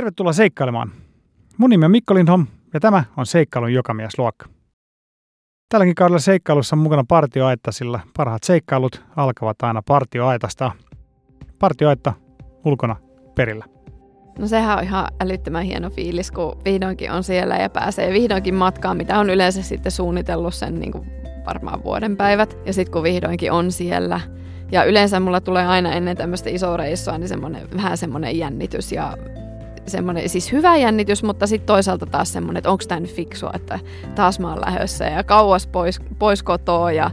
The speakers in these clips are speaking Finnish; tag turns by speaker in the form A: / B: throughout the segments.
A: Tervetuloa seikkailemaan. Mun nimi on Mikko Lindholm ja tämä on Seikkailun jokamiesluokka. Tälläkin kaudella seikkailussa on mukana partioaitta, sillä parhaat seikkailut alkavat aina partioaitasta. Partioaitta ulkona perillä.
B: No sehän on ihan älyttömän hieno fiilis, kun vihdoinkin on siellä ja pääsee vihdoinkin matkaan, mitä on yleensä sitten suunnitellut sen niin kuin varmaan vuoden päivät. Ja sitten kun vihdoinkin on siellä, ja yleensä mulla tulee aina ennen tämmöistä isoa reissua niin semmoinen, vähän semmoinen jännitys ja semmoinen, siis hyvä jännitys, mutta sitten toisaalta taas semmoinen, että onko tämä nyt fiksua, että taas mä oon lähdössä ja kauas pois, pois kotoa ja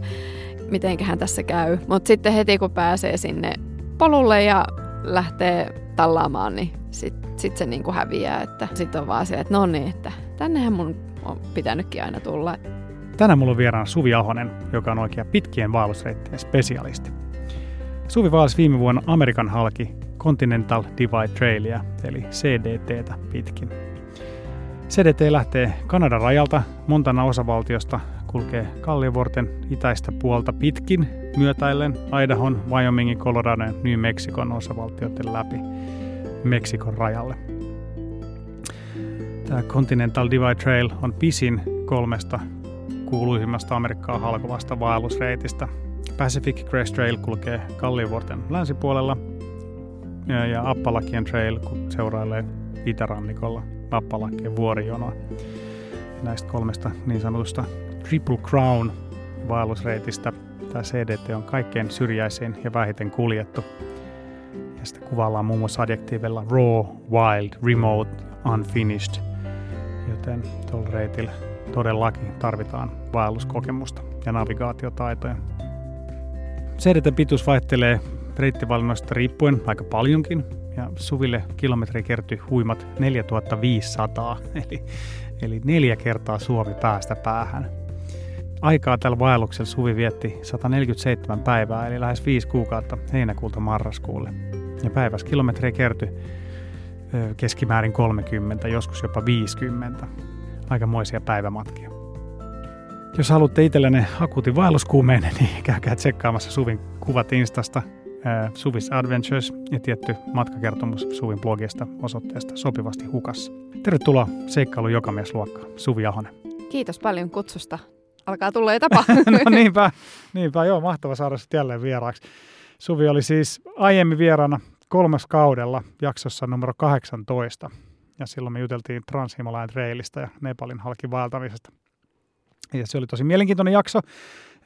B: mitenköhän tässä käy. Mutta sitten heti kun pääsee sinne polulle ja lähtee tallaamaan, niin sitten sit se niinku häviää. Että sitten on vaan se, että no niin, että tännehän mun on pitänytkin aina tulla.
A: Tänään mulla on vieraana Suvi Ahonen, joka on oikea pitkien vaellusreittien spesialisti. Suvi vaelsi viime vuonna Amerikan halki Continental Divide Trailia, eli CDTtä pitkin. CDT lähtee Kanadan rajalta, Montana osavaltiosta, kulkee Kalliovuorten itäistä puolta pitkin, myötäillen Idahon, Wyomingin, Colorado ja New Mexicon osavaltioiden läpi Meksikon rajalle. Tämä Continental Divide Trail on pisin kolmesta kuuluisimmasta Amerikkaa halkovasta vaellusreitistä. Pacific Crest Trail kulkee Kalliovuorten länsipuolella ja Appalakien Trail seurailee itärannikolla Appalakien vuorijonoa. Näistä kolmesta niin sanotusta Triple Crown vaellusreitistä tämä CDT on kaikkein syrjäisin ja vähiten kuljettu. Ja sitä kuvaillaan muun muassa adjektiivilla raw, wild, remote, unfinished. Joten tuolla reitillä todellakin tarvitaan vaelluskokemusta ja navigaatiotaitoja. CDT pituus vaihtelee reittivalinnoista riippuen aika paljonkin, ja Suville kilometri kertyi huimat 4500, eli, eli neljä kertaa Suomi päästä päähän. Aikaa tällä vaelluksella Suvi vietti 147 päivää, eli lähes 5 kuukautta heinäkuulta marraskuulle. Ja päivässä kilometriä kertyi keskimäärin 30, joskus jopa 50. Aikamoisia päivämatkia. Jos haluatte itsellenne akuutin vaelluskuumeen, niin käykää tsekkaamassa Suvin kuvat Instasta Suvis Adventures ja tietty matkakertomus Suvin blogista osoitteesta sopivasti hukassa. Tervetuloa seikkailu jokamiesluokkaan, Suvi Ahonen.
B: Kiitos paljon kutsusta. Alkaa tulla jo tapa.
A: no niinpä, niinpä, joo, mahtava saada sinut jälleen vieraaksi. Suvi oli siis aiemmin vieraana kolmas kaudella jaksossa numero 18. Ja silloin me juteltiin Transhimalayan Trailista ja Nepalin halki vaeltamisesta. Ja se oli tosi mielenkiintoinen jakso.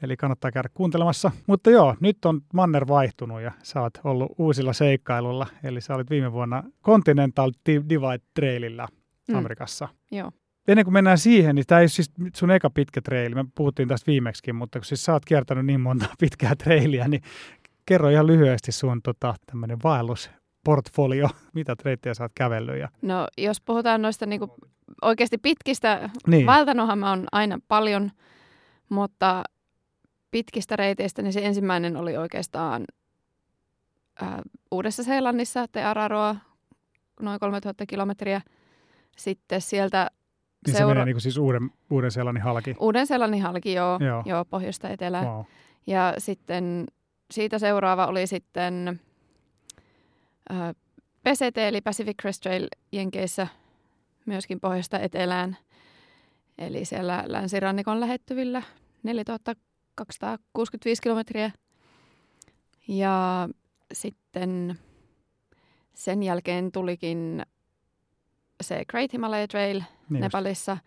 A: Eli kannattaa käydä kuuntelemassa. Mutta joo, nyt on manner vaihtunut ja sä oot ollut uusilla seikkailulla. Eli sä olit viime vuonna Continental Divide Trailillä mm. Amerikassa.
B: Joo.
A: Ennen kuin mennään siihen, niin tämä ei siis sun eka pitkä traili. Me puhuttiin tästä viimeksi, mutta kun siis sä oot kiertänyt niin monta pitkää trailia, niin kerro ihan lyhyesti sun tota, tämmöinen vaellusportfolio, mitä treittiä sä oot kävellyt. Ja...
B: No jos puhutaan noista niinku oikeasti pitkistä, niin. vaeltanuthan mä oon aina paljon, mutta pitkistä reiteistä, niin se ensimmäinen oli oikeastaan ää, Uudessa-Seelannissa, Te Araroa, noin 3000 kilometriä. Sitten sieltä
A: niin seura- se menee niin kuin siis uuden, uuden Seelannin halki?
B: Uuden Seelannin halki, joo, joo. joo pohjoista etelään. Wow. Ja sitten siitä seuraava oli sitten ää, PCT, eli Pacific Crest Trail Jenkeissä, myöskin pohjoista etelään. Eli siellä länsirannikon lähettyvillä 4000 265 kilometriä. Ja sitten sen jälkeen tulikin se Great Himalaya Trail niin Nepalissa.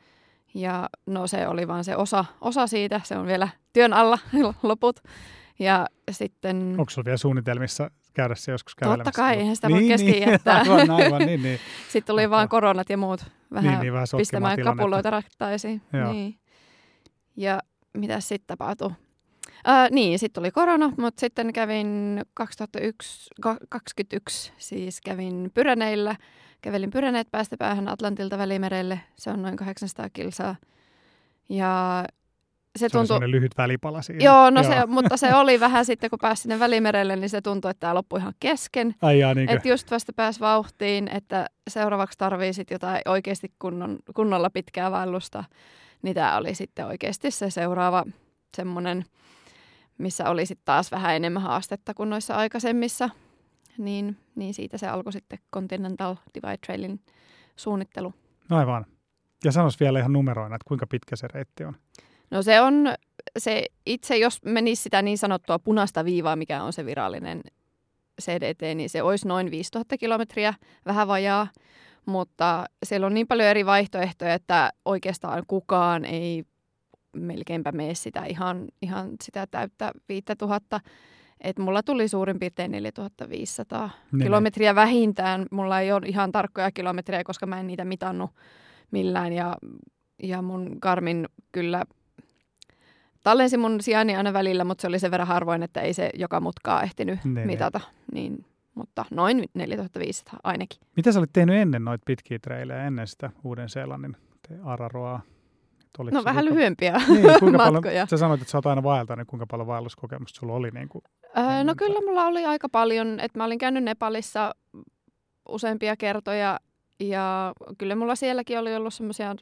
B: Ja no se oli vaan se osa, osa siitä, se on vielä työn alla loput. Ja sitten...
A: Onko sinulla vielä suunnitelmissa käydä se joskus kävelemässä?
B: Totta kai, eihän sitä niin, voi kesken niin, jättää.
A: Aivan, aivan, niin, niin.
B: Sitten tuli vaan koronat ja muut vähän, niin, niin, vähän pistämään kapuloita rattaisiin. Niin. Ja mitä sitten tapahtui? Äh, niin, sitten tuli korona, mutta sitten kävin 2021, siis kävin Pyreneillä. Kävelin Pyreneet päästä päähän Atlantilta välimerelle. Se on noin 800 kilsaa. Ja
A: se, se tuntui... lyhyt välipala siinä.
B: Joo, no Joo. Se, mutta se oli vähän sitten, kun pääsi sinne välimerelle, niin se tuntui, että tämä loppui ihan kesken.
A: Ai jaa,
B: että just vasta pääsi vauhtiin, että seuraavaksi tarvii sitten jotain oikeasti kunnon, kunnolla pitkää vaellusta. Niin tämä oli sitten oikeasti se seuraava semmoinen missä oli sitten taas vähän enemmän haastetta kuin noissa aikaisemmissa. niin, niin siitä se alkoi sitten Continental Divide Trailin suunnittelu.
A: Aivan. Ja sanois vielä ihan numeroina, että kuinka pitkä se reitti on.
B: No se on, se itse jos menisi sitä niin sanottua punaista viivaa, mikä on se virallinen CDT, niin se olisi noin 5000 kilometriä, vähän vajaa. Mutta siellä on niin paljon eri vaihtoehtoja, että oikeastaan kukaan ei melkeinpä mene sitä ihan, ihan sitä täyttä 5000. Et mulla tuli suurin piirtein 4500 niin. kilometriä vähintään. Mulla ei ole ihan tarkkoja kilometriä, koska mä en niitä mitannut millään. Ja, ja mun Garmin kyllä tallensi mun sijaini aina välillä, mutta se oli sen verran harvoin, että ei se joka mutkaa ehtinyt niin, niin. mitata. Niin, mutta noin 4500 ainakin.
A: Mitä sä olit tehnyt ennen noita pitkiä treilejä, ennen sitä Uuden-Seelannin Araroa?
B: Oliko no vähän lyhyempiä
A: niin, kuinka paljon, Sä sanoit, että sä oot aina vaeltanut, niin kuinka paljon vaelluskokemusta sulla oli? Niin kuin,
B: öö, no kyllä mulla oli aika paljon. Että mä olin käynyt Nepalissa useampia kertoja ja kyllä mulla sielläkin oli ollut semmoisia,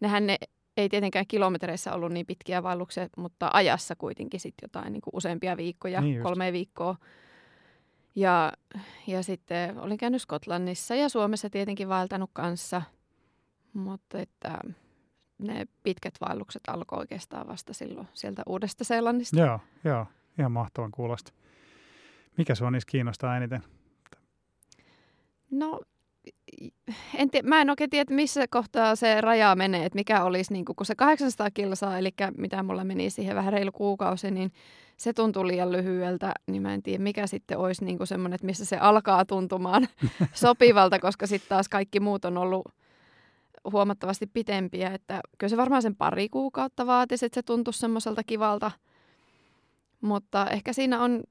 B: nehän ne ei tietenkään kilometreissä ollut niin pitkiä vaelluksia, mutta ajassa kuitenkin sitten jotain niin kuin useampia viikkoja, niin kolme viikkoa. Ja, ja sitten olin käynyt Skotlannissa ja Suomessa tietenkin vaeltanut kanssa, mutta että ne pitkät vaellukset alkoi oikeastaan vasta silloin sieltä Uudesta Seelannista.
A: Joo, joo. Ihan mahtavan kuulosta. Mikä sinua niissä kiinnostaa eniten?
B: No, en tii, mä en oikein tiedä, missä kohtaa se raja menee, että mikä olisi, niin kun se 800 kilsaa, eli mitä mulla meni siihen vähän reilu kuukausi, niin se tuntuu liian lyhyeltä, niin mä en tiedä, mikä sitten olisi niin semmoinen, että missä se alkaa tuntumaan sopivalta, koska sitten taas kaikki muut on ollut huomattavasti pitempiä, että kyllä se varmaan sen pari kuukautta vaatisi, että se tuntuisi semmoiselta kivalta. Mutta ehkä siinä on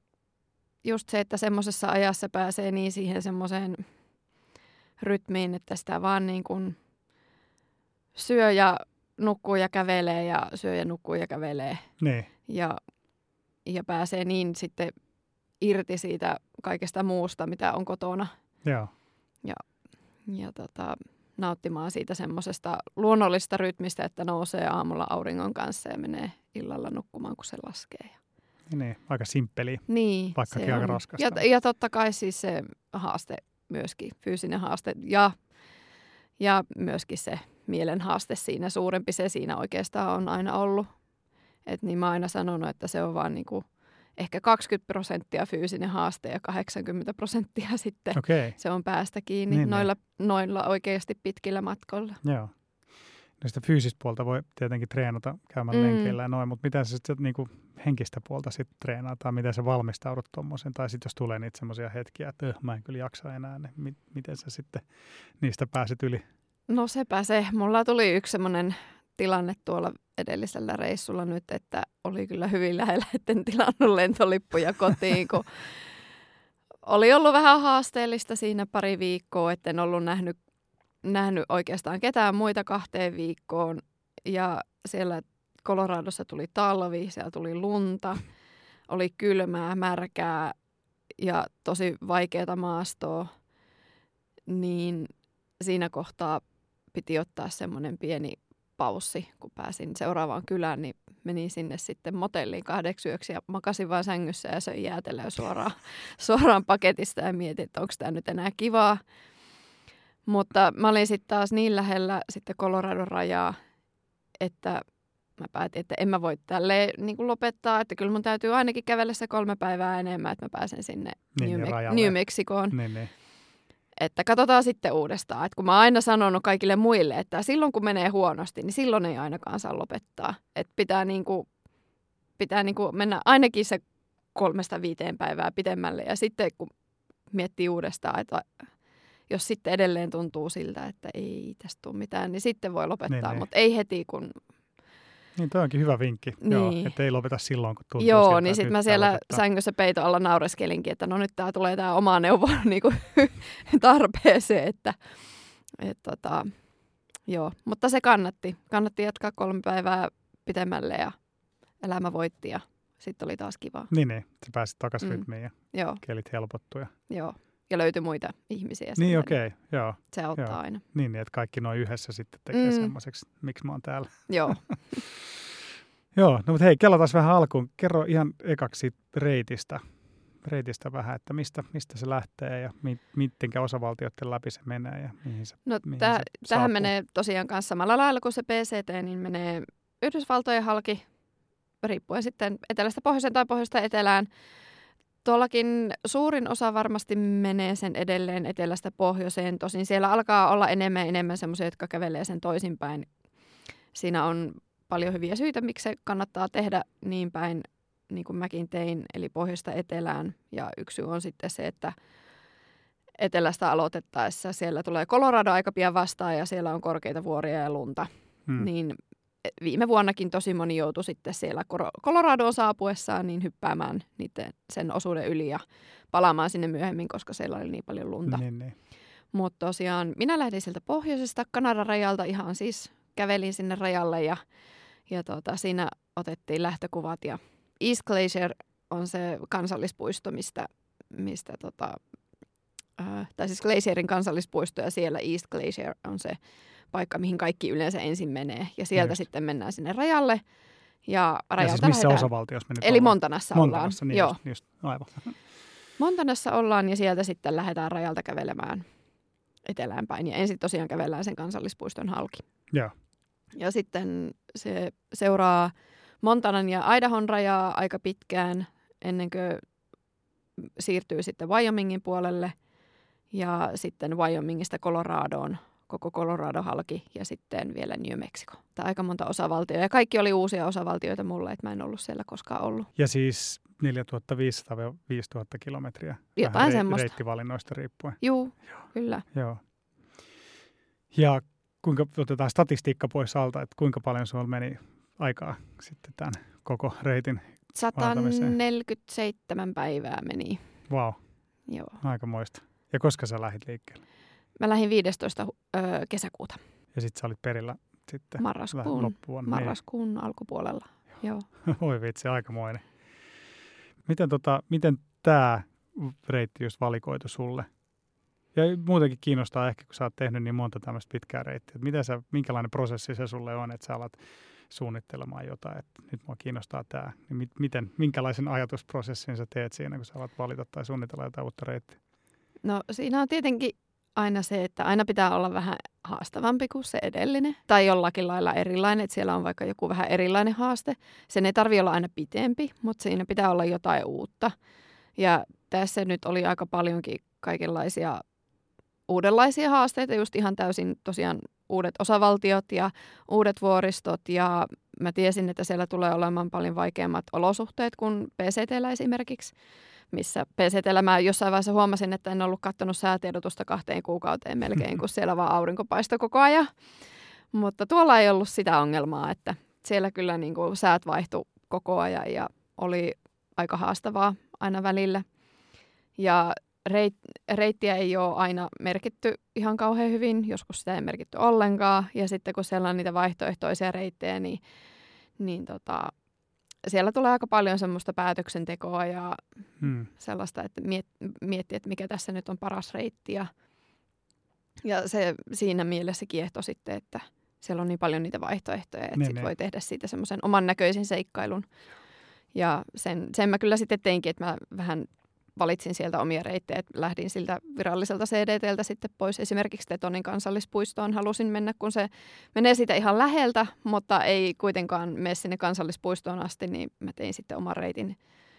B: just se, että semmoisessa ajassa pääsee niin siihen semmoiseen rytmiin, että sitä vaan niin kuin syö ja nukkuu ja kävelee ja syö ja nukkuu ja kävelee.
A: Niin.
B: Ja, ja pääsee niin sitten irti siitä kaikesta muusta, mitä on kotona.
A: Joo.
B: Ja, ja tota, nauttimaan siitä semmoisesta luonnollisesta rytmistä, että nousee aamulla auringon kanssa ja menee illalla nukkumaan, kun se laskee.
A: Niin, niin aika simppeli,
B: niin,
A: vaikkakin aika raskasta.
B: Ja, ja totta kai siis se haaste myöskin, fyysinen haaste ja, ja myöskin se mielen haaste siinä, suurempi se siinä oikeastaan on aina ollut. Et niin mä oon aina sanonut, että se on vaan niinku ehkä 20 prosenttia fyysinen haaste ja 80 prosenttia sitten
A: okay.
B: se on päästä kiinni niin, noilla, niin. noilla oikeasti pitkillä matkoilla.
A: Joo. No sitä fyysistä puolta voi tietenkin treenata käymällä mm. lenkeillä ja noin, mutta miten se sitten niinku henkistä puolta sitten treenaa tai miten sä valmistaudut tuommoisen? Tai sitten jos tulee niitä semmoisia hetkiä, että öh, mä en kyllä jaksa enää, niin mi- miten sä sitten niistä pääset yli?
B: No sepä se. Mulla tuli yksi semmoinen tilanne tuolla edellisellä reissulla nyt, että oli kyllä hyvin lähellä, etten tilannut lentolippuja kotiin, kun oli ollut vähän haasteellista siinä pari viikkoa, etten ollut nähnyt, nähnyt oikeastaan ketään muita kahteen viikkoon. Ja siellä Coloradossa tuli talvi, siellä tuli lunta, oli kylmää, märkää ja tosi vaikeaa maastoa. Niin siinä kohtaa piti ottaa semmoinen pieni paussi, kun pääsin seuraavaan kylään, niin menin sinne sitten motelliin kahdeksi yöksi ja makasin vain sängyssä ja söin jäätelöä suoraan, suoraan paketista ja mietin, että onko tämä nyt enää kivaa. Mutta mä olin sitten taas niin lähellä sitten Coloradon rajaa, että mä päätin, että en mä voi tälle niin lopettaa, että kyllä mun täytyy ainakin kävellä se kolme päivää enemmän, että mä pääsen sinne niin, New, Me- New Mexicoon.
A: Niin, niin
B: että katsotaan sitten uudestaan. Että kun mä oon aina sanonut kaikille muille, että silloin kun menee huonosti, niin silloin ei ainakaan saa lopettaa. Että pitää, niinku, pitää niinku mennä ainakin se kolmesta viiteen päivää pitemmälle. Ja sitten kun miettii uudestaan, että jos sitten edelleen tuntuu siltä, että ei tästä tule mitään, niin sitten voi lopettaa. Niin, niin. Mutta ei heti, kun
A: niin, toi onkin hyvä vinkki, niin. Joo, että ei lopeta silloin, kun tuntuu
B: Joo,
A: siltä,
B: niin sitten mä siellä lopettaa. sängyssä peito alla naureskelinkin, että no nyt tää tulee tää oma neuvo niin kuin, tarpeeseen, että et, tota, joo. Mutta se kannatti. Kannatti jatkaa kolme päivää pitemmälle ja elämä voitti ja sitten oli taas kiva.
A: Niin, niin. Sä pääsit takaisin mm. rytmiin ja joo. kelit helpottuja.
B: Joo ja löytyi muita ihmisiä.
A: Niin, okei, okay, joo.
B: Se auttaa
A: joo.
B: aina.
A: Niin, että kaikki noin yhdessä sitten tekee mm. semmoiseksi, miksi mä oon täällä.
B: Joo.
A: joo, no mutta hei, kello taas vähän alkuun. Kerro ihan ekaksi reitistä. reitistä vähän, että mistä, mistä se lähtee ja mi, mitenkä osavaltioiden läpi se menee ja mihin se
B: No
A: mihin
B: täh,
A: se
B: tähän
A: saapuu.
B: menee tosiaan kanssa samalla lailla kuin se PCT, niin menee Yhdysvaltojen halki, riippuen sitten etelästä pohjoiseen tai pohjoista etelään. Tuollakin suurin osa varmasti menee sen edelleen etelästä pohjoiseen. Tosin siellä alkaa olla enemmän ja enemmän semmoisia, jotka kävelee sen toisinpäin. Siinä on paljon hyviä syitä, miksi se kannattaa tehdä niin päin, niin kuin mäkin tein, eli pohjoista etelään. Ja yksi syy on sitten se, että etelästä aloitettaessa siellä tulee Colorado aika pian vastaan ja siellä on korkeita vuoria ja lunta.
A: Hmm.
B: Niin viime vuonnakin tosi moni joutui sitten siellä Coloradoon saapuessaan niin hyppäämään niiden, sen osuuden yli ja palaamaan sinne myöhemmin, koska siellä oli niin paljon lunta.
A: Niin, niin.
B: Mutta tosiaan minä lähdin sieltä pohjoisesta Kanadan rajalta ihan siis kävelin sinne rajalle ja, ja tota, siinä otettiin lähtökuvat ja East Glacier on se kansallispuisto, mistä, mistä tota, äh, tai siis Glacierin kansallispuisto ja siellä East Glacier on se paikka, mihin kaikki yleensä ensin menee. Ja sieltä
A: Just.
B: sitten mennään sinne rajalle ja
A: Ja
B: rajalta
A: siis missä
B: lähdetään.
A: osavaltiossa me nyt
B: Eli
A: ollaan?
B: Montanassa,
A: Montanassa,
B: ollaan.
A: niin
B: Joo.
A: Just, just, aivan.
B: Montanassa ollaan ja sieltä sitten lähdetään rajalta kävelemään eteläänpäin. Ja ensin tosiaan kävellään sen kansallispuiston halki.
A: Joo.
B: Ja sitten se seuraa Montanan ja Idahon rajaa aika pitkään ennen kuin siirtyy sitten Wyomingin puolelle. Ja sitten Wyomingista Coloradoon koko Colorado halki ja sitten vielä New Mexico. Tämä aika monta osavaltioa. Ja kaikki oli uusia osavaltioita mulle, että mä en ollut siellä koskaan ollut.
A: Ja siis 4500-5000 kilometriä.
B: Jotain
A: vähän
B: semmoista.
A: reittivalinnoista riippuen.
B: Juu, kyllä.
A: Joo. Ja kuinka otetaan statistiikka pois alta, että kuinka paljon sulla meni aikaa sitten tämän koko reitin? Vaeltamiseen.
B: 147 päivää meni.
A: Wow,
B: Joo.
A: aika moista. Ja koska sä lähdit liikkeelle?
B: Mä lähdin 15. Ö, kesäkuuta,
A: Ja sitten sä olit perillä sitten
B: marraskuun,
A: loppuun.
B: marraskuun alkupuolella. Joo.
A: Niin. Voi vitsi, aikamoinen. Miten, tota, miten tämä reitti just valikoitu sulle? Ja muutenkin kiinnostaa ehkä, kun sä oot tehnyt niin monta tämmöistä pitkää reittiä. Että miten sä, minkälainen prosessi se sulle on, että sä alat suunnittelemaan jotain, että nyt mua kiinnostaa tämä. Niin mit, miten, minkälaisen ajatusprosessin sä teet siinä, kun sä alat valita tai suunnitella jotain uutta reittiä?
B: No siinä on tietenkin aina se, että aina pitää olla vähän haastavampi kuin se edellinen. Tai jollakin lailla erilainen, että siellä on vaikka joku vähän erilainen haaste. Sen ei tarvi olla aina pitempi, mutta siinä pitää olla jotain uutta. Ja tässä nyt oli aika paljonkin kaikenlaisia uudenlaisia haasteita, just ihan täysin tosiaan uudet osavaltiot ja uudet vuoristot ja mä tiesin, että siellä tulee olemaan paljon vaikeammat olosuhteet kuin PCTllä esimerkiksi, missä PCTllä mä jossain vaiheessa huomasin, että en ollut katsonut säätiedotusta kahteen kuukauteen melkein, kun siellä vaan aurinko paistoi koko ajan. Mutta tuolla ei ollut sitä ongelmaa, että siellä kyllä niin kuin säät vaihtui koko ajan ja oli aika haastavaa aina välillä. Ja reit, reittiä ei ole aina merkitty ihan kauhean hyvin, joskus sitä ei merkitty ollenkaan. Ja sitten kun siellä on niitä vaihtoehtoisia reittejä, niin, niin tota, siellä tulee aika paljon semmoista päätöksentekoa ja
A: Hmm.
B: sellaista, että miet, miettiä, että mikä tässä nyt on paras reitti. Ja, ja se siinä mielessä kiehto sitten, että siellä on niin paljon niitä vaihtoehtoja, että
A: Ne,
B: sit
A: ne.
B: voi tehdä siitä semmoisen oman näköisen seikkailun. Ja sen, sen mä kyllä sitten teinkin, että mä vähän valitsin sieltä omia reittejä, että lähdin siltä viralliselta CDTltä sitten pois. Esimerkiksi Tetonin kansallispuistoon halusin mennä, kun se menee siitä ihan läheltä, mutta ei kuitenkaan mene sinne kansallispuistoon asti, niin mä tein sitten oman reitin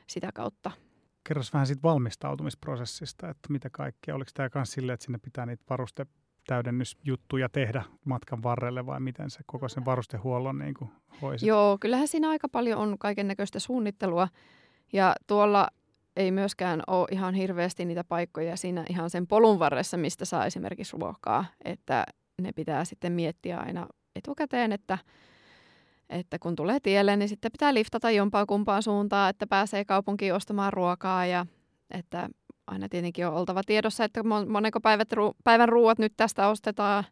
B: sitä kautta.
A: Kerros vähän siitä valmistautumisprosessista, että mitä kaikkea. Oliko tämä myös silleen, että sinne pitää niitä varustetäydennysjuttuja tehdä matkan varrelle vai miten se koko sen varustehuollon niin kuin hoisit?
B: Joo, kyllähän siinä aika paljon on kaiken näköistä suunnittelua. Ja tuolla ei myöskään ole ihan hirveästi niitä paikkoja siinä ihan sen polun varressa, mistä saa esimerkiksi ruokaa. Että ne pitää sitten miettiä aina etukäteen, että, että kun tulee tielle, niin sitten pitää liftata jompaa kumpaan suuntaan, että pääsee kaupunkiin ostamaan ruokaa ja että aina tietenkin on oltava tiedossa, että mon- moneko päivät, päivän ruuat nyt tästä ostetaan,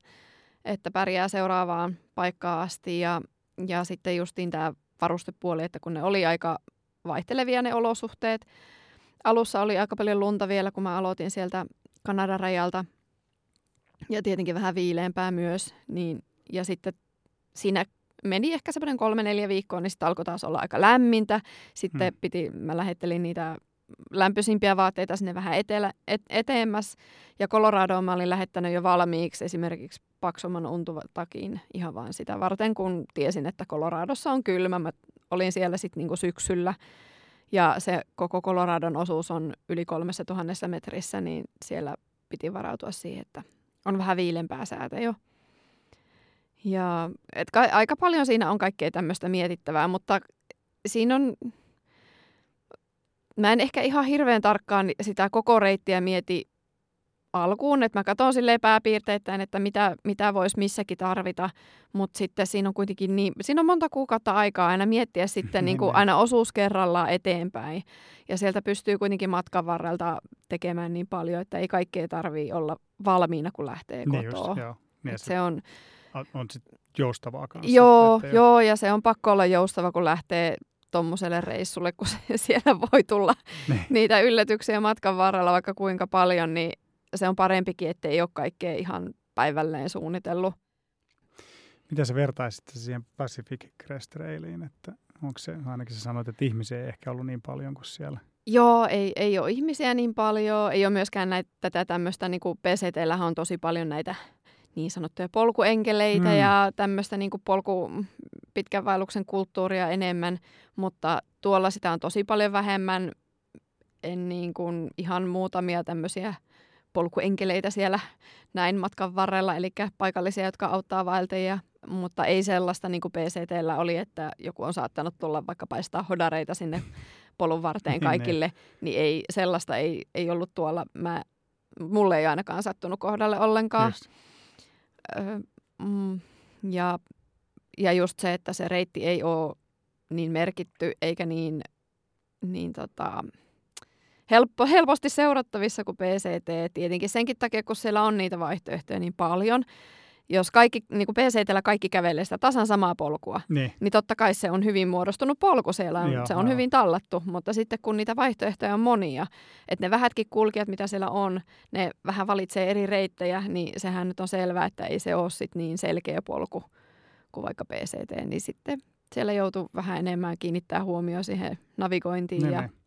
B: että pärjää seuraavaan paikkaan asti ja, ja sitten justiin tämä varustepuoli, että kun ne oli aika vaihtelevia ne olosuhteet. Alussa oli aika paljon lunta vielä, kun mä aloitin sieltä Kanadan rajalta ja tietenkin vähän viileämpää myös, niin, ja sitten siinä meni ehkä semmoinen kolme, neljä viikkoa, niin sitten alkoi taas olla aika lämmintä. Sitten
A: Hmm.
B: piti, mä lähettelin niitä lämpöisimpiä vaatteita sinne vähän etelä, et, eteemmäs. Ja Coloradoon mä olin lähettänyt jo valmiiksi esimerkiksi paksumman untuvatakin ihan vain sitä varten, kun tiesin, että Coloradossa on kylmä. Mä olin siellä sitten niinku syksyllä ja se koko Coloradon osuus on yli kolmessa tuhannessa metrissä, niin siellä piti varautua siihen, että on vähän viilempää säätä jo. Ja et ka- aika paljon siinä on kaikkea tämmöistä mietittävää, mutta siinä on, mä en ehkä ihan hirveän tarkkaan sitä koko reittiä mieti alkuun, että mä katson silleen pääpiirteittäin, että mitä, mitä voisi missäkin tarvita, mutta sitten siinä on kuitenkin niin, siinä on monta kuukautta aikaa aina miettiä sitten niin kuin aina osuus kerrallaan eteenpäin. Ja sieltä pystyy kuitenkin matkan varrelta tekemään niin paljon, että ei kaikkea tarvii olla valmiina, kun lähtee niin kotoa. Just, joo. Niin se, on,
A: on sit joustavaa kanssa.
B: Joo, sitten, joo, ja se on pakko olla joustava, kun lähtee tuommoiselle reissulle, kun se, siellä voi tulla niin. niitä yllätyksiä matkan varrella vaikka kuinka paljon, niin se on parempikin, että ei ole kaikkea ihan päivälleen suunnitellut.
A: Mitä sä vertaisit siihen Pacific Crest Trailiin, että onko se, ainakin sä sanoit, että ihmisiä ei ehkä ollut niin paljon kuin siellä?
B: Joo, ei, ei ole ihmisiä niin paljon, ei ole myöskään näitä, tätä tämmöistä, niin kuin PCT on tosi paljon näitä niin sanottuja polkuenkeleitä mm. ja tämmöistä niin kuin polku pitkän vaelluksen kulttuuria enemmän, mutta tuolla sitä on tosi paljon vähemmän. En niin kuin ihan muutamia tämmöisiä polkuenkeleitä siellä näin matkan varrella, eli paikallisia, jotka auttaa vaeltajia, mutta ei sellaista niin kuin PCTllä oli, että joku on saattanut tulla vaikka paistaa hodareita sinne polun varteen niin, kaikille, niin, niin ei, sellaista ei, ei ollut tuolla. Mä, mulle ei ainakaan sattunut kohdalle ollenkaan. Öö, mm, ja, ja just se, että se reitti ei ole niin merkitty eikä niin, niin tota, helppo, helposti seurattavissa kuin PCT. Tietenkin senkin takia, kun siellä on niitä vaihtoehtoja niin paljon. Jos kaikki, niin kuin PCTllä kaikki kävelee sitä tasan samaa polkua, niin. niin totta kai se on hyvin muodostunut polku siellä, on, Joo, se on hyvin tallattu. Mutta sitten kun niitä vaihtoehtoja on monia, että ne vähätkin kulkijat, mitä siellä on, ne vähän valitsee eri reittejä, niin sehän nyt on selvää, että ei se ole sit niin selkeä polku kuin vaikka PCT, niin sitten siellä joutuu vähän enemmän kiinnittää huomioon siihen navigointiin
A: niin,
B: ja
A: niin.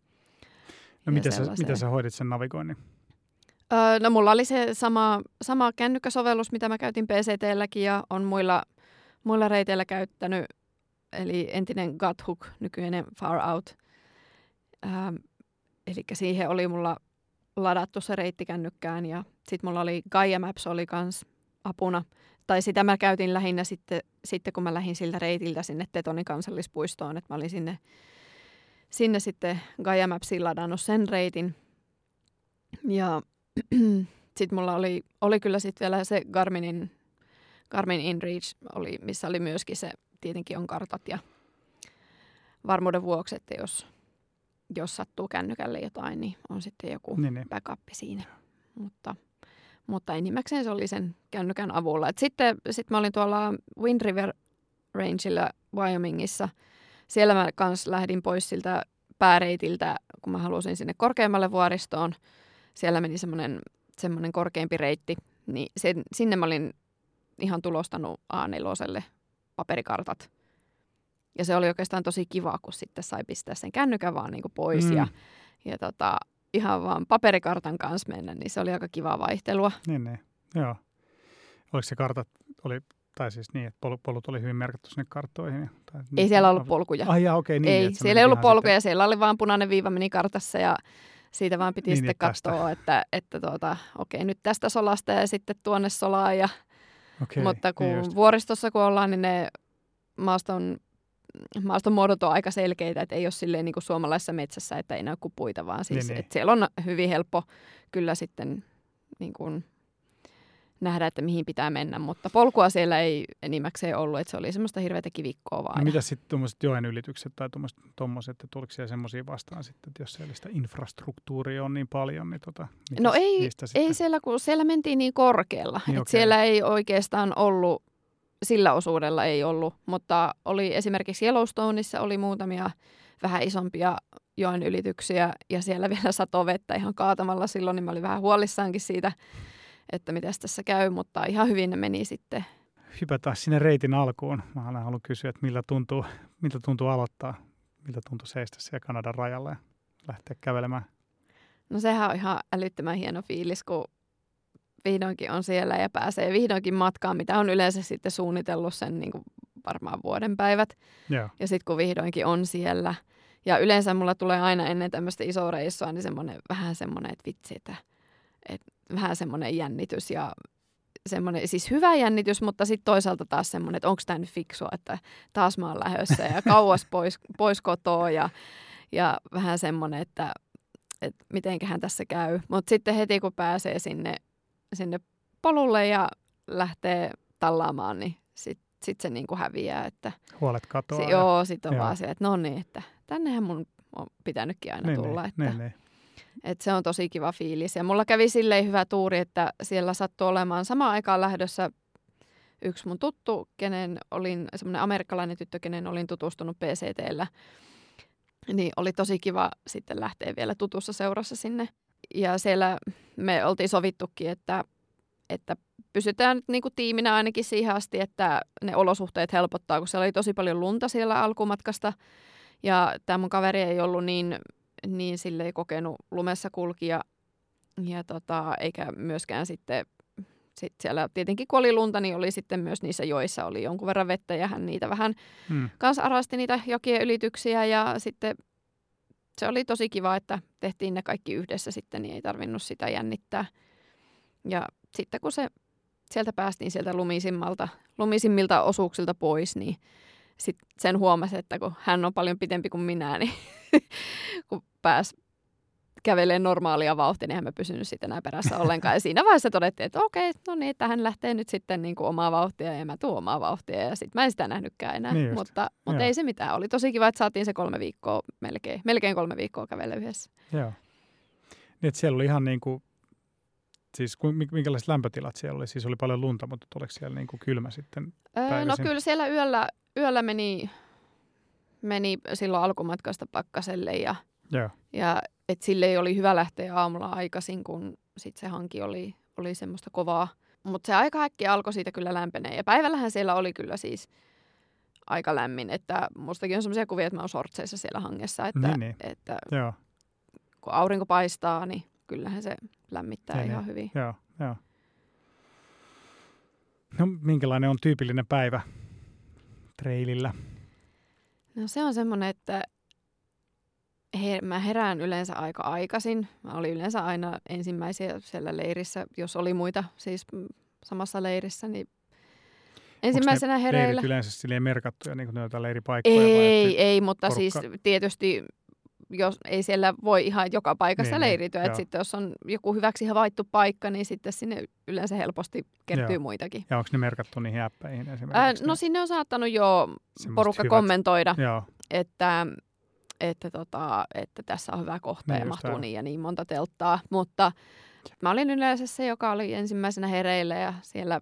A: No miten sä, miten sä hoidit sen navigoinnin?
B: Öö, no mulla oli se sama, sama kännykkäsovellus, mitä mä käytin PCTlläkin ja on muilla, muilla reiteillä käyttänyt, eli entinen Guthook, nykyinen Far Out. Öö, eli siihen oli mulla ladattu se reitti kännykkään ja sitten mulla oli Gaia Maps oli kans apuna. Tai sitä mä käytin lähinnä sitten, sitten kun mä lähdin siltä reitiltä sinne Tetonin kansallispuistoon, että mä olin sinne sinne sitten Gaia Mapsiin ladannut sen reitin. Ja sitten mulla oli, oli kyllä sitten vielä se Garminin, Garmin InReach, oli, missä oli myöskin se, tietenkin on kartat ja varmuuden vuoksi, että jos, jos sattuu kännykälle jotain, niin on sitten joku niin, niin. backup siinä. Mutta, mutta enimmäkseen se oli sen kännykän avulla. Et sitten sit mä olin tuolla Wind River Rangeilla Wyomingissa – siellä mä kans lähdin pois siltä pääreitiltä, kun mä halusin sinne korkeammalle vuoristoon. Siellä meni semmoinen semmoinen korkeampi reitti, niin sen, sinne mä olin ihan tulostanut A4 paperikartat. Ja se oli oikeastaan tosi kiva, kun sitten sai pistää sen kännykän vaan niin kuin pois mm. ja, ja tota, ihan vaan paperikartan kanssa mennä, niin se oli aika kiva vaihtelua.
A: Niin, niin. Joo. Oliko se kartat, oli tai siis niin, että polut, polut oli hyvin merkattu sinne karttoihin. Tai,
B: ei niin, siellä ollut polkuja.
A: Ah, jaa, okay, niin,
B: ei, siellä ei ollut polkuja, sitten... siellä oli vain punainen viiva meni kartassa ja siitä vaan piti niin, sitten niin, katsoa, että, että tuota, okei, okay, nyt tästä solasta ja sitten tuonne solaan. Ja, okay, mutta kun niin vuoristossa kun ollaan, niin ne maaston, maaston muodot on aika selkeitä, että ei ole silleen niin kuin suomalaisessa metsässä, että ei näy kuin puita, vaan siis, niin, niin. Että siellä on hyvin helppo kyllä sitten niin kuin nähdä, että mihin pitää mennä, mutta polkua siellä ei enimmäkseen ollut, että se oli semmoista hirveätä kivikkoa vaan.
A: No mitä sitten tuommoiset joen ylitykset tai tuommoiset, että tuliko siellä semmoisia vastaan sitten, että jos siellä sitä infrastruktuuria on niin paljon, niin tota,
B: No ei, ei siellä, kun siellä mentiin niin korkealla, niin, että okay. siellä ei oikeastaan ollut, sillä osuudella ei ollut, mutta oli esimerkiksi Yellowstoneissa oli muutamia vähän isompia joen ylityksiä ja siellä vielä sato vettä ihan kaatamalla silloin, niin mä olin vähän huolissaankin siitä, että miten tässä käy, mutta ihan hyvin ne meni sitten.
A: Hypätään sinne reitin alkuun. Mä haluan kysyä, että miltä tuntuu, miltä tuntuu aloittaa, miltä tuntuu seistä siellä Kanadan rajalla ja lähteä kävelemään?
B: No sehän on ihan älyttömän hieno fiilis, kun vihdoinkin on siellä ja pääsee vihdoinkin matkaan, mitä on yleensä sitten suunnitellut sen niin kuin varmaan vuoden päivät.
A: Joo.
B: Ja sitten kun vihdoinkin on siellä. Ja yleensä mulla tulee aina ennen tämmöistä isoa reissua, niin semmoinen, vähän semmoinen, että vitsi, että, että vähän semmoinen jännitys ja semmoinen, siis hyvä jännitys, mutta sitten toisaalta taas semmoinen, että onko tämä nyt fiksua, että taas mä oon lähdössä ja kauas pois, pois kotoa ja, ja vähän semmoinen, että, että mitenköhän tässä käy. Mutta sitten heti kun pääsee sinne, sinne polulle ja lähtee tallaamaan, niin sitten sit se niinku häviää. Että
A: Huolet katoaa.
B: se, joo, sitten on joo. vaan se, että no niin, että tännehän mun on pitänytkin aina
A: niin,
B: tulla.
A: niin,
B: että,
A: niin, niin.
B: Et se on tosi kiva fiilis. Ja mulla kävi silleen hyvä tuuri, että siellä sattui olemaan samaan aikaan lähdössä yksi mun tuttu, kenen olin, semmoinen amerikkalainen tyttö, kenen olin tutustunut PCTllä. Niin oli tosi kiva sitten lähteä vielä tutussa seurassa sinne. Ja siellä me oltiin sovittukin, että, että pysytään nyt niinku tiiminä ainakin siihen asti, että ne olosuhteet helpottaa, kun siellä oli tosi paljon lunta siellä alkumatkasta. Ja tämä mun kaveri ei ollut niin, niin silleen kokenut lumessa kulkija, ja tota, eikä myöskään sitten sit siellä tietenkin kun oli lunta, niin oli sitten myös niissä joissa oli jonkun verran vettä ja hän niitä vähän
A: Mm.
B: kanssa arasti niitä jokien ylityksiä ja sitten se oli tosi kiva, että tehtiin ne kaikki yhdessä sitten, niin ei tarvinnut sitä jännittää. Ja sitten kun se sieltä päästiin sieltä lumisimmalta, lumisimmilta osuuksilta pois, niin sit sen huomasi, että kun hän on paljon pitempi kuin minä, niin kun pääs kävelee normaalia vauhtia, niin eihän mä pysynyt sitten enää perässä ollenkaan. Ja siinä vaiheessa todettiin, että okei, no niin, että hän lähtee nyt sitten niin kuin omaa vauhtia ja mä tuun omaa vauhtia. Ja sitten mä en sitä nähnytkään enää,
A: Niin just.
B: mutta, mutta
A: Joo.
B: ei se mitään. Oli tosi kiva, että saatiin se kolme viikkoa melkein, melkein kolme viikkoa kävellä yhdessä.
A: Joo. Niin, että siellä oli ihan niin kuin, siis minkälaiset lämpötilat siellä oli? Siis oli paljon lunta, mutta oliko siellä niin kuin kylmä sitten?
B: Öö, no kyllä siellä yöllä, yöllä meni, meni silloin alkumatkasta pakkaselle ja,
A: Joo.
B: ja et sille oli hyvä lähteä aamulla aikaisin, kun sit se hanki oli, oli semmoista kovaa. Mutta se aika äkkiä alkoi siitä kyllä lämpenee. Ja päivällähän siellä oli kyllä siis aika lämmin. Että mustakin on semmoisia kuvia, että mä oon sortseissa siellä hangessa. Että,
A: Niin, niin.
B: että
A: Joo,
B: kun aurinko paistaa, niin kyllähän se lämmittää
A: Niin,
B: ihan hyvin.
A: joo, joo. No minkälainen on tyypillinen päivä treilillä?
B: No se on semmoinen, että he, mä herään yleensä aika aikaisin. Mä olin yleensä aina ensimmäisiä siellä leirissä, jos oli muita siis samassa leirissä, niin ensimmäisenä hereillä.
A: Leirit yleensä silleen merkattuja, niin kuin noita leiripaikkoja? vai
B: Ei,
A: että-
B: ei, mutta
A: porukka-
B: siis tietysti jos ei siellä voi ihan joka paikassa
A: Niin,
B: niin,
A: niin,
B: leirityä.
A: joo.
B: Että sitten jos on joku hyväksi havaittu paikka, niin sitten sinne yleensä helposti kertyy
A: Joo.
B: muitakin.
A: Ja onko ne merkattu niihin äppäihin esimerkiksi?
B: no
A: ne
B: sinne on saattanut jo porukka
A: hyvät-
B: kommentoida,
A: Joo,
B: että, että, tota, että tässä on hyvä kohta
A: Niin
B: ja mahtuu niin ja niin monta telttaa. Mutta mä olin yleensä se, joka oli ensimmäisenä hereillä ja siellä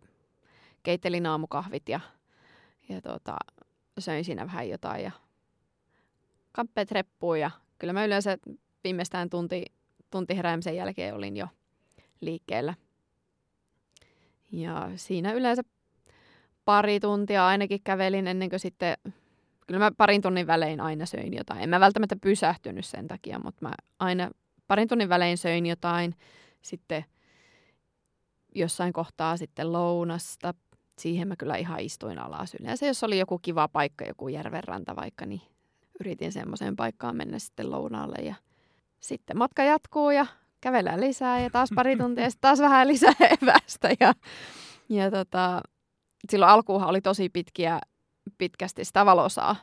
B: keittelin aamukahvit ja, ja tota, söin siinä vähän jotain ja kamppeet reppuun ja kyllä mä yleensä viimeistään tunti, tunti heräämisen jälkeen olin jo liikkeellä. Ja siinä yleensä pari tuntia ainakin kävelin ennen kuin sitten, kyllä mä parin tunnin välein aina söin jotain. En mä välttämättä pysähtynyt sen takia, mutta mä aina parin tunnin välein söin jotain. Sitten jossain kohtaa sitten lounasta. Siihen mä kyllä ihan istuin alas. Yleensä jos oli joku kiva paikka, joku järvenranta vaikka, niin yritin semmoiseen paikkaan mennä sitten lounaalle. Ja sitten matka jatkuu ja kävellään lisää ja taas pari tuntia ja taas vähän lisää evästä. Ja, ja tota, silloin alkuunhan oli tosi pitkiä, pitkästi sitä valosaa.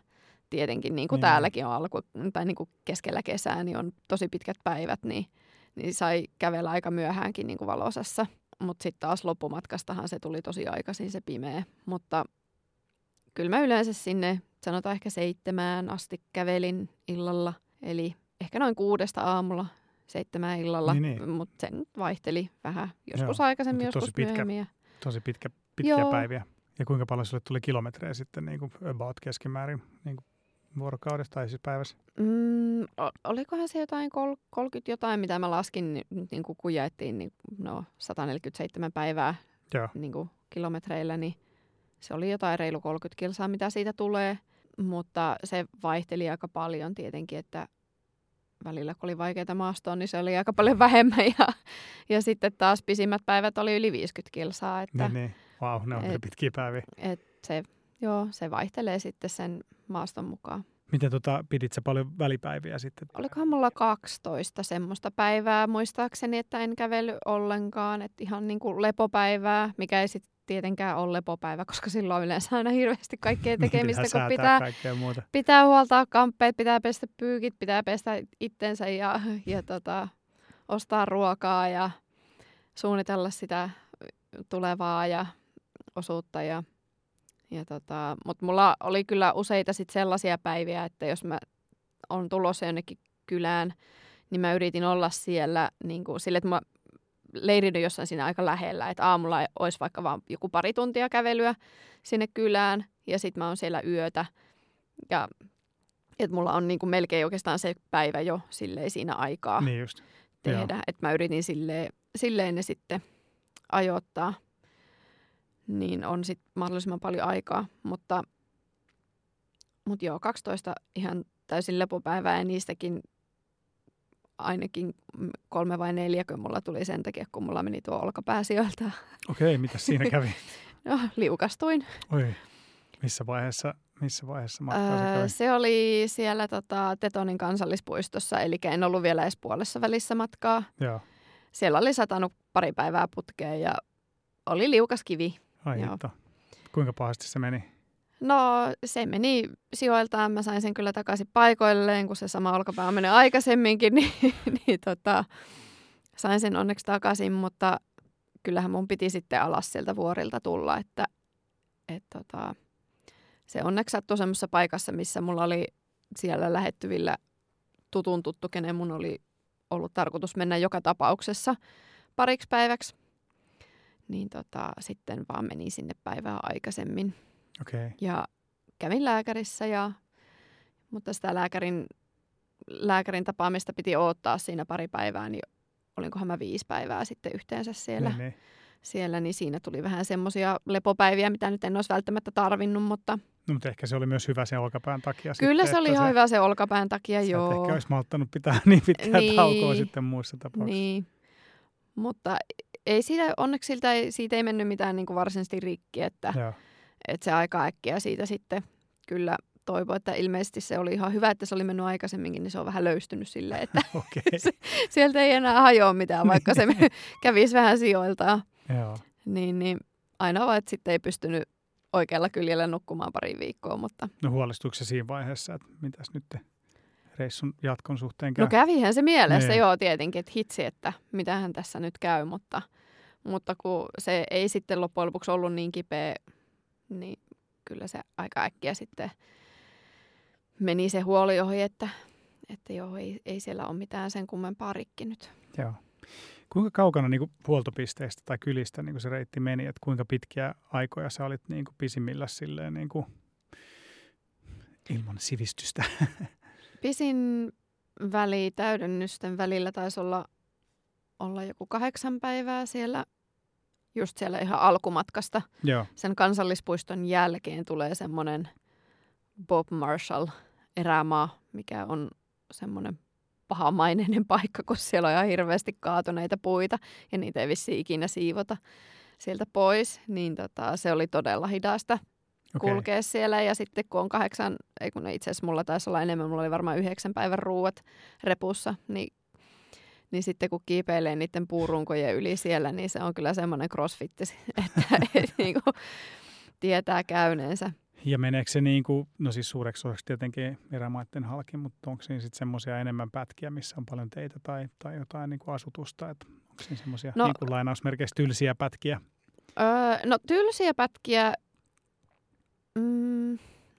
B: Tietenkin, niin kuin
A: Niin.
B: täälläkin on alku, tai niin kuin keskellä kesää, niin on tosi pitkät päivät, niin, niin sai kävellä aika myöhäänkin niin kuin valosassa. Mutta sitten taas loppumatkastahan se tuli tosi aikaisin se pimeä. Mutta kyllä mä yleensä sinne, sanotaan ehkä seitsemään asti kävelin illalla. Eli ehkä noin kuudesta aamulla seitsemään illalla,
A: Niin, niin.
B: mutta se nyt vaihteli vähän. Joskus
A: Joo,
B: aikaisemmin,
A: mutta tosi
B: joskus
A: pitkä.
B: myöhemmin.
A: tosi pitkä, pitkiä
B: Joo.
A: päiviä. Ja kuinka paljon sulle tuli kilometrejä sitten niin kuin about keskimäärin niin kuin vuorokaudessa tai siis päivässä?
B: Mm, olikohan se jotain kol- 30 jotain, mitä mä laskin, niin, niin kuin kun jaettiin niin, no, 147 päivää
A: Joo.
B: niin kuin kilometreillä, niin se oli jotain reilu 30 kilsaa, mitä siitä tulee. Mutta se vaihteli aika paljon tietenkin, että välillä kun oli vaikeita maastoa, niin se oli aika paljon vähemmän. Ja, ja sitten taas pisimmät päivät oli yli 50 kilsaa. Että,
A: niin, niin. Wow, ne on et, pitkiä päiviä.
B: Et se, joo, se vaihtelee sitten sen maaston mukaan.
A: Miten tota, pidit sä paljon välipäiviä sitten?
B: Olikohan mulla 12 semmoista päivää muistaakseni, että en kävely ollenkaan. Että ihan niin kuin lepopäivää, mikä ei sitten tietenkään ole lepopäivä, koska silloin yleensä aina hirveästi kaikkea niin, tekemistä, kun pitää,
A: muuta.
B: pitää huoltaa kamppeet, pitää pestä pyykit, pitää pestä itsensä ja, ja tota, ostaa ruokaa ja suunnitella sitä tulevaa ja osuutta. Ja, ja tota, Mutta mulla oli kyllä useita sit sellaisia päiviä, että jos mä on tulossa jonnekin kylään, niin mä yritin olla siellä niin kuin, sille, että mä leirin jossain siinä aika lähellä, että aamulla olisi vaikka vain joku pari tuntia kävelyä sinne kylään ja sitten mä oon siellä yötä. Ja että mulla on niin kuin melkein oikeastaan se päivä jo silleen siinä aikaa
A: niin just.
B: tehdä. Että mä yritin silleen, silleen ne sitten ajoittaa, niin on sitten mahdollisimman paljon aikaa. Mutta, mutta joo, 12 ihan täysin lepopäivää ja niistäkin ainakin kolme vai neljä, kun mulla tuli sen takia, kun mulla meni tuo olkapää sijoilta.
A: Okei, mitä siinä kävi?
B: no, liukastuin.
A: Oi, missä vaiheessa, missä vaiheessa matkaa
B: öö, se, se oli siellä tota, Tetonin kansallispuistossa, eli en ollut vielä edes puolessa välissä matkaa.
A: Joo.
B: Siellä oli satanut pari päivää putkeen ja oli liukas kivi.
A: Ai Kuinka pahasti se meni?
B: No se meni sijoiltaan, mä sain sen kyllä takaisin paikoilleen, kun se sama olkapää meni aikaisemminkin, niin, niin tota, sain sen onneksi takaisin, mutta kyllähän mun piti sitten alas sieltä vuorilta tulla, että et tota, se onneksi sattui semmoisessa paikassa, missä mulla oli siellä lähettyvillä tutun tuttu, kenen mun oli ollut tarkoitus mennä joka tapauksessa pariksi päiväksi. Niin tota, sitten vaan meni sinne päivää aikaisemmin.
A: Okay.
B: Ja kävin lääkärissä, ja, mutta sitä lääkärin, lääkärin tapaamista piti odottaa siinä pari päivää, niin olinkohan mä viisi päivää sitten yhteensä siellä.
A: Niin, niin.
B: Siellä, niin siinä tuli vähän semmoisia lepopäiviä, mitä nyt en olisi välttämättä tarvinnut, mutta...
A: No, mutta ehkä se oli myös hyvä sen olkapään takia.
B: Kyllä
A: sitten,
B: se oli ihan se, hyvä se olkapään takia, joo.
A: ehkä olisi malttanut pitää niin pitkää niin, taukoa sitten muissa tapauksissa.
B: Niin, mutta ei siitä, onneksi siltä ei, siitä ei mennyt mitään niin kuin varsinaisesti rikki, että... Joo että se aika äkkiä siitä sitten kyllä toivoi, että ilmeisesti se oli ihan hyvä, että se oli mennyt aikaisemminkin, niin se on vähän löystynyt silleen, että
A: okay.
B: se, sieltä ei enää hajoa mitään, vaikka se kävisi vähän sijoiltaan.
A: Joo.
B: Niin, niin aina vaan, että sitten ei pystynyt oikealla kyljellä nukkumaan pari viikkoa, mutta...
A: No huolestuiko se siinä vaiheessa, että mitäs nyt reissun jatkon suhteen käy?
B: No kävihän se mielessä, niin. joo tietenkin, että hitsi, että mitähän tässä nyt käy, mutta, mutta kun se ei sitten loppujen lopuksi ollut niin kipeä niin kyllä se aika äkkiä sitten meni se huoli ohi, että, että joo, ei, ei siellä ole mitään sen kummempaa rikki nyt.
A: Joo. Kuinka kaukana niin kuin huoltopisteistä tai kylistä niin kuin se reitti meni, että kuinka pitkiä aikoja sä olit niin kuin pisimmillä silleen niin kuin ilman sivistystä?
B: Pisin väli täydennysten välillä taisi olla, olla joku kahdeksan päivää siellä just siellä ihan alkumatkasta.
A: Joo.
B: Sen kansallispuiston jälkeen tulee semmoinen Bob Marshall erämaa, mikä on semmoinen pahamaineinen paikka, kun siellä on ihan hirveästi kaatuneita puita ja niitä ei vissi ikinä siivota sieltä pois, niin tota, se oli todella hidasta okay. kulkea siellä. Ja sitten kun on kahdeksan, ei kun itse asiassa mulla taisi olla enemmän, mulla oli varmaan yhdeksän päivän ruuat repussa, niin niin sitten kun kiipeilee niiden puurunkojen yli siellä, niin se on kyllä semmoinen crossfitti, että et, niin kuin, tietää käyneensä.
A: Ja meneekö se niin kuin, no siis suureksi osaksi tietenkin erämaiden halki, mutta onko siinä sitten semmoisia enemmän pätkiä, missä on paljon teitä tai, tai jotain niin kuin asutusta, että onko siinä semmoisia no, niin kuin lainausmerkeissä tylsiä pätkiä?
B: Öö, no tylsiä pätkiä, mm,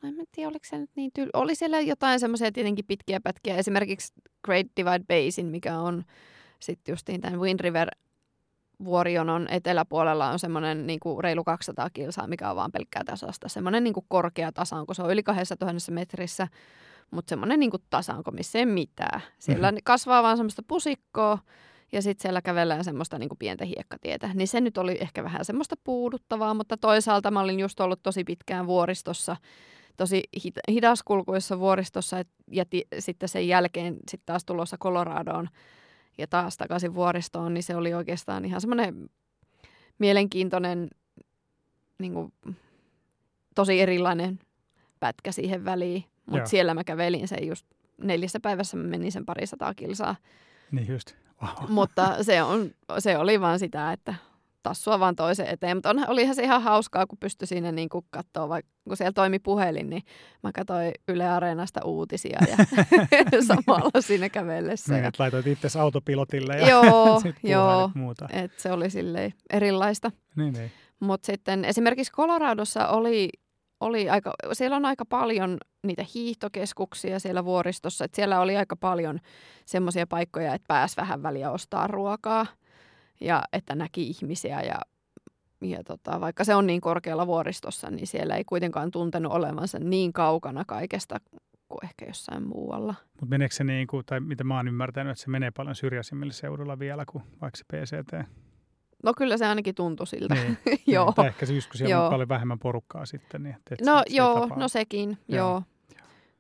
B: no en tiedä, oliko se nyt niin tyl... Oli siellä jotain semmoisia tietenkin pitkiä pätkiä, esimerkiksi Great Divide Basin, mikä on sitten justiin tämän Wind River vuorionon eteläpuolella on semmoinen niin kuin reilu 200 kilsaa, mikä on vaan pelkkää tasasta. Semmoinen niin kuin korkea tasanko, se on yli 2000 metrissä, mutta semmoinen niin kuin tasanko, missä ei mitään. Siellä mm-hmm. kasvaa vaan semmoista pusikkoa ja sitten siellä kävellään semmoista niin kuin pientä hiekkatietä. Niin se nyt oli ehkä vähän semmoista puuduttavaa, mutta toisaalta mä olin just ollut tosi pitkään vuoristossa tosi hit- hidaskulkuissa vuoristossa et, ja ti- sitten sen jälkeen sitten taas tulossa Coloradoon ja taas takaisin vuoristoon, niin se oli oikeastaan ihan semmoinen mielenkiintoinen, niin kuin, tosi erilainen pätkä siihen väliin. Mutta siellä mä kävelin sen just neljässä päivässä, mä menin sen parisataa kilsaa.
A: Niin just.
B: Mutta se, on, se oli vaan sitä, että tassua vaan toisen eteen. Mutta on, olihan se ihan hauskaa, kun pystyi siinä niin katsoa, vaikka kun siellä toimi puhelin, niin mä katsoin Yle Areenasta uutisia ja samalla siinä kävellessä.
A: Niin,
B: ja,
A: laitoit itse autopilotille ja
B: joo, joo,
A: muuta.
B: et se oli silleen erilaista.
A: Niin, niin.
B: Mutta sitten esimerkiksi Coloradossa oli, oli aika, siellä on aika paljon niitä hiihtokeskuksia siellä vuoristossa. Et siellä oli aika paljon semmoisia paikkoja, että pääsi vähän väliä ostaa ruokaa ja että näki ihmisiä ja ja tota, vaikka se on niin korkealla vuoristossa, niin siellä ei kuitenkaan tuntenut olevansa niin kaukana kaikesta kuin ehkä jossain muualla.
A: Mutta meneekö se niin kuin, tai mitä mä oon ymmärtänyt, että se menee paljon syrjäisimmillä seudulla vielä kuin vaikka se PCT?
B: No kyllä se ainakin tuntui siltä.
A: Niin,
B: joo.
A: Niin, tai ehkä se just, kun siellä
B: Joo.
A: on paljon vähemmän porukkaa sitten. Niin, et
B: No
A: se, se
B: joo,
A: tapaa.
B: no sekin,
A: Joo.
B: joo. joo.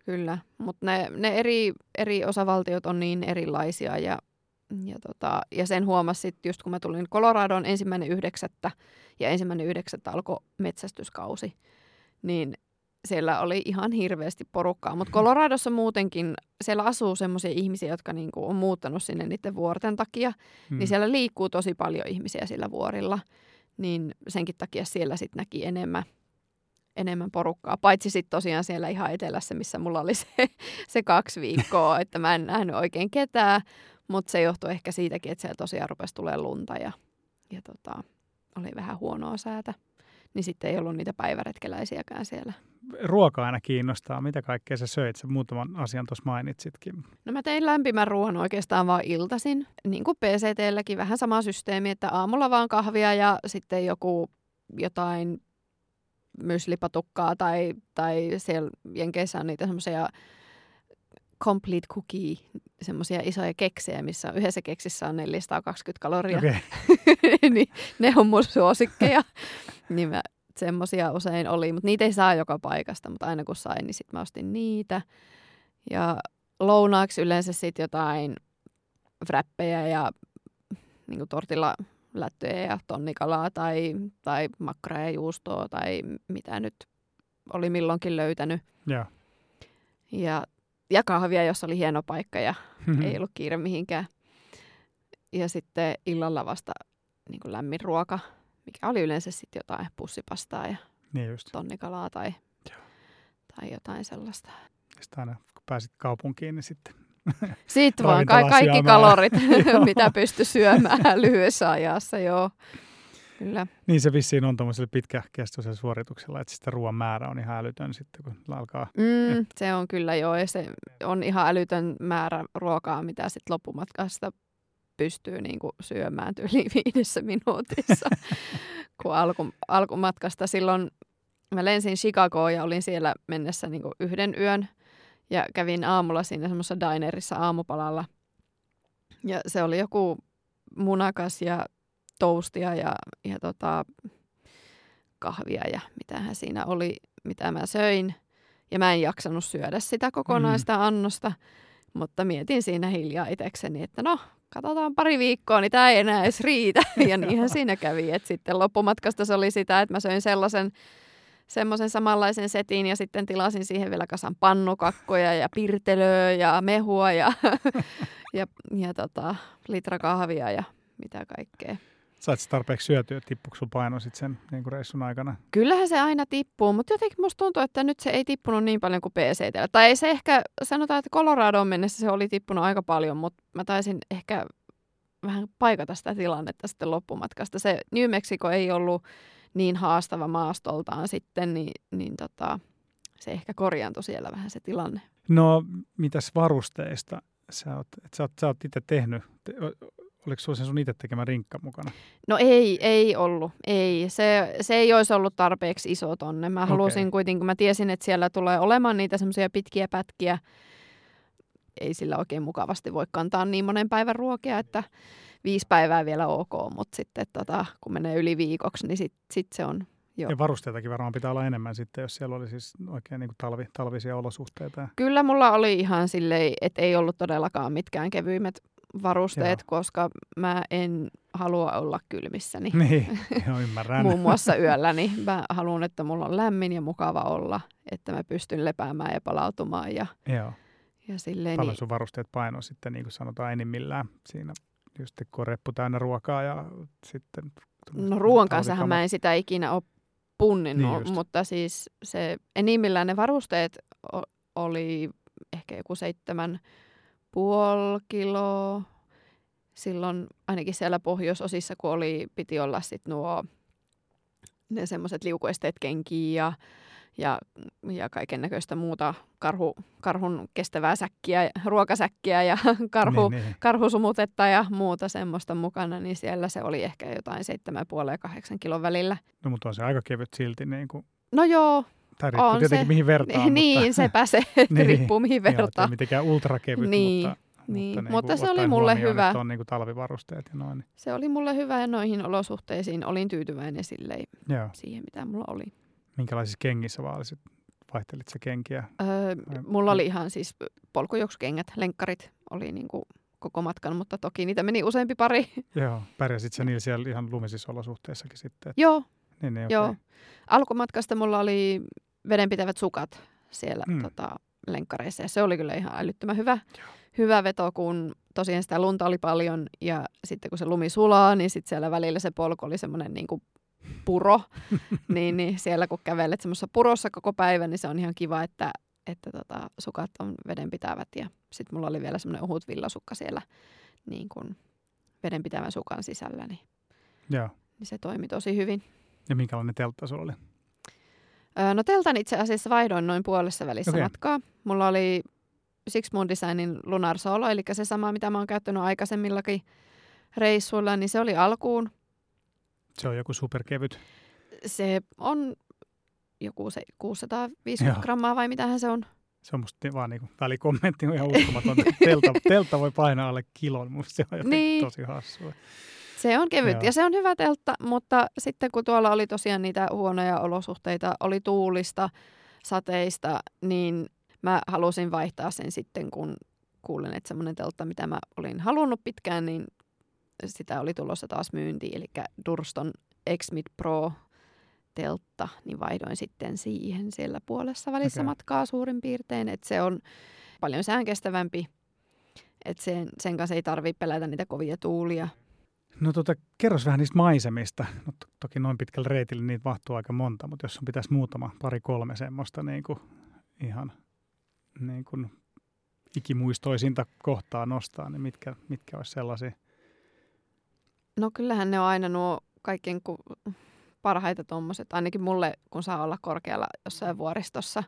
B: Kyllä, mutta ne, ne eri, eri osavaltiot on niin erilaisia ja, ja, tota, ja sen huomasi sitten just kun mä tulin Coloradoon ensimmäinen yhdeksättä ja ensimmäinen yhdeksättä alkoi metsästyskausi, niin siellä oli ihan hirveästi porukkaa. Mutta Coloradossa muutenkin, siellä asuu semmoisia ihmisiä, jotka niinku on muuttanut sinne niiden vuorten takia,
A: Mm.
B: niin siellä liikkuu tosi paljon ihmisiä sillä vuorilla. Niin senkin takia siellä sitten näki enemmän, enemmän porukkaa. Paitsi sitten tosiaan siellä ihan etelässä, missä mulla oli se, se kaksi viikkoa, että mä en nähnyt oikein ketään. Mutta se johtui ehkä siitäkin, että siellä tosiaan rupesi tulee lunta ja, ja tota, oli vähän huonoa säätä. Niin sitten ei ollut niitä päiväretkeläisiäkään siellä.
A: Ruoka aina kiinnostaa. Mitä kaikkea sä söit? Sä muutaman asian tuossa mainitsitkin.
B: No mä tein lämpimän ruoan oikeastaan vaan iltasin. Niin kuin PCTlläkin vähän sama systeemi, että aamulla vaan kahvia ja sitten joku jotain myslipatukkaa tai, tai siellä Jenkeissä on niitä semmoisia complete cookie, semmoisia isoja keksejä, missä on, yhdessä keksissä on 420 kaloria.
A: Okei.
B: niin ne on mun suosikkeja. niin mä semmosia usein oli, mutta niitä ei saa joka paikasta, mutta aina kun sain, niin sitten mä ostin niitä. Ja lounaaksi yleensä sitten jotain wrappejä ja niin tortilla lättyjä ja tonnikalaa tai, tai makraa ja juustoa tai mitä nyt oli milloinkin löytänyt.
A: Joo.
B: Ja, ja kahvia, jos oli hieno paikka ja
A: Mhm.
B: ei ollut kiire mihinkään. Ja sitten illalla vasta niin kuin lämmin ruoka, mikä oli yleensä sitten jotain pussipastaa ja
A: Niin just.
B: tonnikalaa tai,
A: Joo.
B: tai jotain sellaista.
A: Sitten aina kun pääsit kaupunkiin, niin sitten
B: Sitten vaan ka- kaikki
A: syömään.
B: kalorit, mitä pystyi syömään lyhyessä ajassa, joo. Kyllä.
A: Niin se vissiin on tuommoisella pitkäkestoisella suorituksella, että sitä ruoan määrä on ihan älytön sitten, kun alkaa.
B: Mm, se on kyllä joo, ja se on ihan älytön määrä ruokaa, mitä sitten loppumatkasta pystyy niinku syömään yli viidessä minuutissa. kun alku, alkumatkasta silloin mä lensin Chicagoon ja olin siellä mennessä niinku yhden yön ja kävin aamulla siinä semmoisessa dinerissa aamupalalla. Ja se oli joku munakas ja toastia ja, ja tota, kahvia ja mitähän siinä oli, mitä mä söin. Ja mä en jaksanut syödä sitä kokonaista annosta, mutta mietin siinä hiljaa itsekseni, että no, katsotaan pari viikkoa, niin tämä ei enää edes riitä. Ja niinhän siinä kävi, että sitten loppumatkasta se oli sitä, että mä söin sellaisen semmoisen samanlaisen setin ja sitten tilasin siihen vielä kasan pannukakkoja ja pirtelöä ja mehua ja, ja, ja tota, litra kahvia ja mitä kaikkea.
A: Sait sä tarpeeksi syötyä, että tippuiko sun paino sitten sen niin kuin reissun aikana?
B: Kyllähän se aina tippuu, mutta jotenkin musta tuntuu, että nyt se ei tippunut niin paljon kuin PCT. Tai ei se ehkä, sanotaan, että Coloradoon mennessä se oli tippunut aika paljon, mutta mä taisin ehkä vähän paikata sitä tilannetta sitten loppumatkasta. Se New Mexico ei ollut niin haastava maastoltaan sitten, niin, niin tota, se ehkä korjaantui siellä vähän se tilanne.
A: No, mitäs varusteista sä oot, et sä oot, sä oot itse tehnyt? Te, oliko sen sun itse tekemä rinkka mukana?
B: No ei, ei ollut. Ei. Se, se ei olisi ollut tarpeeksi iso tonne. Mä
A: Okei.
B: halusin kuitenkin, kun mä tiesin, että siellä tulee olemaan niitä semmoisia pitkiä pätkiä. Ei sillä oikein mukavasti voi kantaa niin monen päivän ruokia, että viisi päivää vielä ok, mutta sitten tota, kun menee yli viikoksi, niin sitten sit se on Joo.
A: Ja varusteitakin varmaan pitää olla enemmän sitten, jos siellä oli siis oikein niin kuin talvi, talvisia olosuhteita.
B: Kyllä mulla oli ihan silleen, että ei ollut todellakaan mitkään kevyimmät varusteet,
A: Joo.
B: koska mä en halua olla kylmissäni.
A: Niin, joo, ymmärrän.
B: Muun muassa yöllä, niin mä haluan, että mulla on lämmin ja mukava olla, että mä pystyn lepäämään ja palautumaan ja,
A: Joo.
B: ja silleen.
A: Paljon
B: Niin,
A: sun varusteet paino sitten, niin kuin sanotaan, enimmillään siinä, just kun on reppu täynnä ruokaa ja sitten...
B: no ruoan kanssa mä en sitä ikinä ole punninnut,
A: Niin just.
B: mutta siis se enimmillään ne varusteet oli ehkä joku seitsemän puoli kiloa. Silloin ainakin siellä pohjoisosissa, kun oli, piti olla sit nuo ne semmoiset liukuesteet kenkiä ja, ja, ja kaiken näköistä muuta karhu, karhun kestävää säkkiä, ruokasäkkiä ja karhu,
A: Niin, niin.
B: karhusumutetta ja muuta semmoista mukana, niin siellä se oli ehkä jotain 7,5 ja 8 kilon välillä.
A: No, mutta on se aika kevyt silti, niin kuin,
B: No joo,
A: tai riippuu
B: On
A: tietenkin
B: se.
A: mihin vertaan,
B: niin
A: mutta,
B: sepä se, että
A: Niin,
B: riippuu mihin
A: joo, ettei
B: vertaa.
A: mitenkään ultrakevyt,
B: Niin,
A: mutta,
B: niin.
A: mutta,
B: Mutta se oli mulle hyvä.
A: On niin kuin talvivarusteet ja noin. Niin,
B: Se oli mulle hyvä ja noihin olosuhteisiin olin tyytyväinen silleen
A: joo.
B: siihen, mitä mulla oli.
A: Minkälaisissa kengissä vaalisit? Vaihtelit sä kenkiä?
B: Öö, mulla oli ihan siis polkujuoksukengät, lenkkarit oli niinku koko matkan, mutta toki niitä meni useampi pari.
A: Joo. Pärjäsit sä niillä siellä ihan lumisissa olosuhteissakin sitten? että-
B: joo,
A: Niin, niin,
B: joo.
A: okei.
B: Alkumatkasta mulla oli vedenpitävät sukat siellä
A: Mm.
B: tota, lenkkareissa ja se oli kyllä ihan älyttömän hyvä, hyvä veto, kun tosiaan sitä lunta oli paljon ja sitten kun se lumi sulaa, niin sitten siellä välillä se polku oli semmoinen niin kuin puro, niin, niin siellä kun kävelet semmoisessa purossa koko päivän, niin se on ihan kiva, että, että tota, sukat on vedenpitävät ja sitten mulla oli vielä semmoinen ohut villasukka siellä niin kuin vedenpitävän sukan sisällä, niin,
A: Joo.
B: niin se toimi tosi hyvin.
A: Ja minkälainen teltta sulla oli?
B: Öö, No teltan itse asiassa vaihdoin noin puolessa välissä okay. matkaa. Mulla oli Six Moon Designin Lunar Solo, eli se sama, mitä mä oon käyttänyt aikaisemmillakin reissuilla, niin se oli alkuun.
A: Se on joku superkevyt.
B: Se on joku se 650
A: Joo.
B: grammaa vai mitähän se on.
A: Se on musta vaan niin välikommentti on ihan uskomaton. teltta, teltta voi painaa alle kilon. Musta se on jotenkin
B: Niin.
A: tosi hassua.
B: Se on kevyt
A: Joo.
B: ja se on hyvä teltta, mutta sitten kun tuolla oli tosiaan niitä huonoja olosuhteita, oli tuulista, sateista, niin mä halusin vaihtaa sen sitten, kun kuulen, että semmoinen teltta, mitä mä olin halunnut pitkään, niin sitä oli tulossa taas myyntiin, eli Durston X-Mid Pro teltta, niin vaihdoin sitten siihen siellä puolessa välissä
A: Okei.
B: matkaa suurin piirtein, että se on paljon säänkestävämpi, että sen, sen kanssa ei tarvitse pelätä niitä kovia tuulia.
A: No tota, kerros vähän niistä maisemista. No, to- toki noin pitkällä reitillä niitä mahtuu aika monta, mutta jos sun pitäisi muutama, pari, kolme semmoista niin kuin, ihan niin kuin ikimuistoisinta kohtaa nostaa, niin mitkä, mitkä olisi sellaisia?
B: No kyllähän ne on aina nuo kaikkein ku, parhaita tuommoiset, ainakin mulle, kun saa olla korkealla jossain vuoristossa.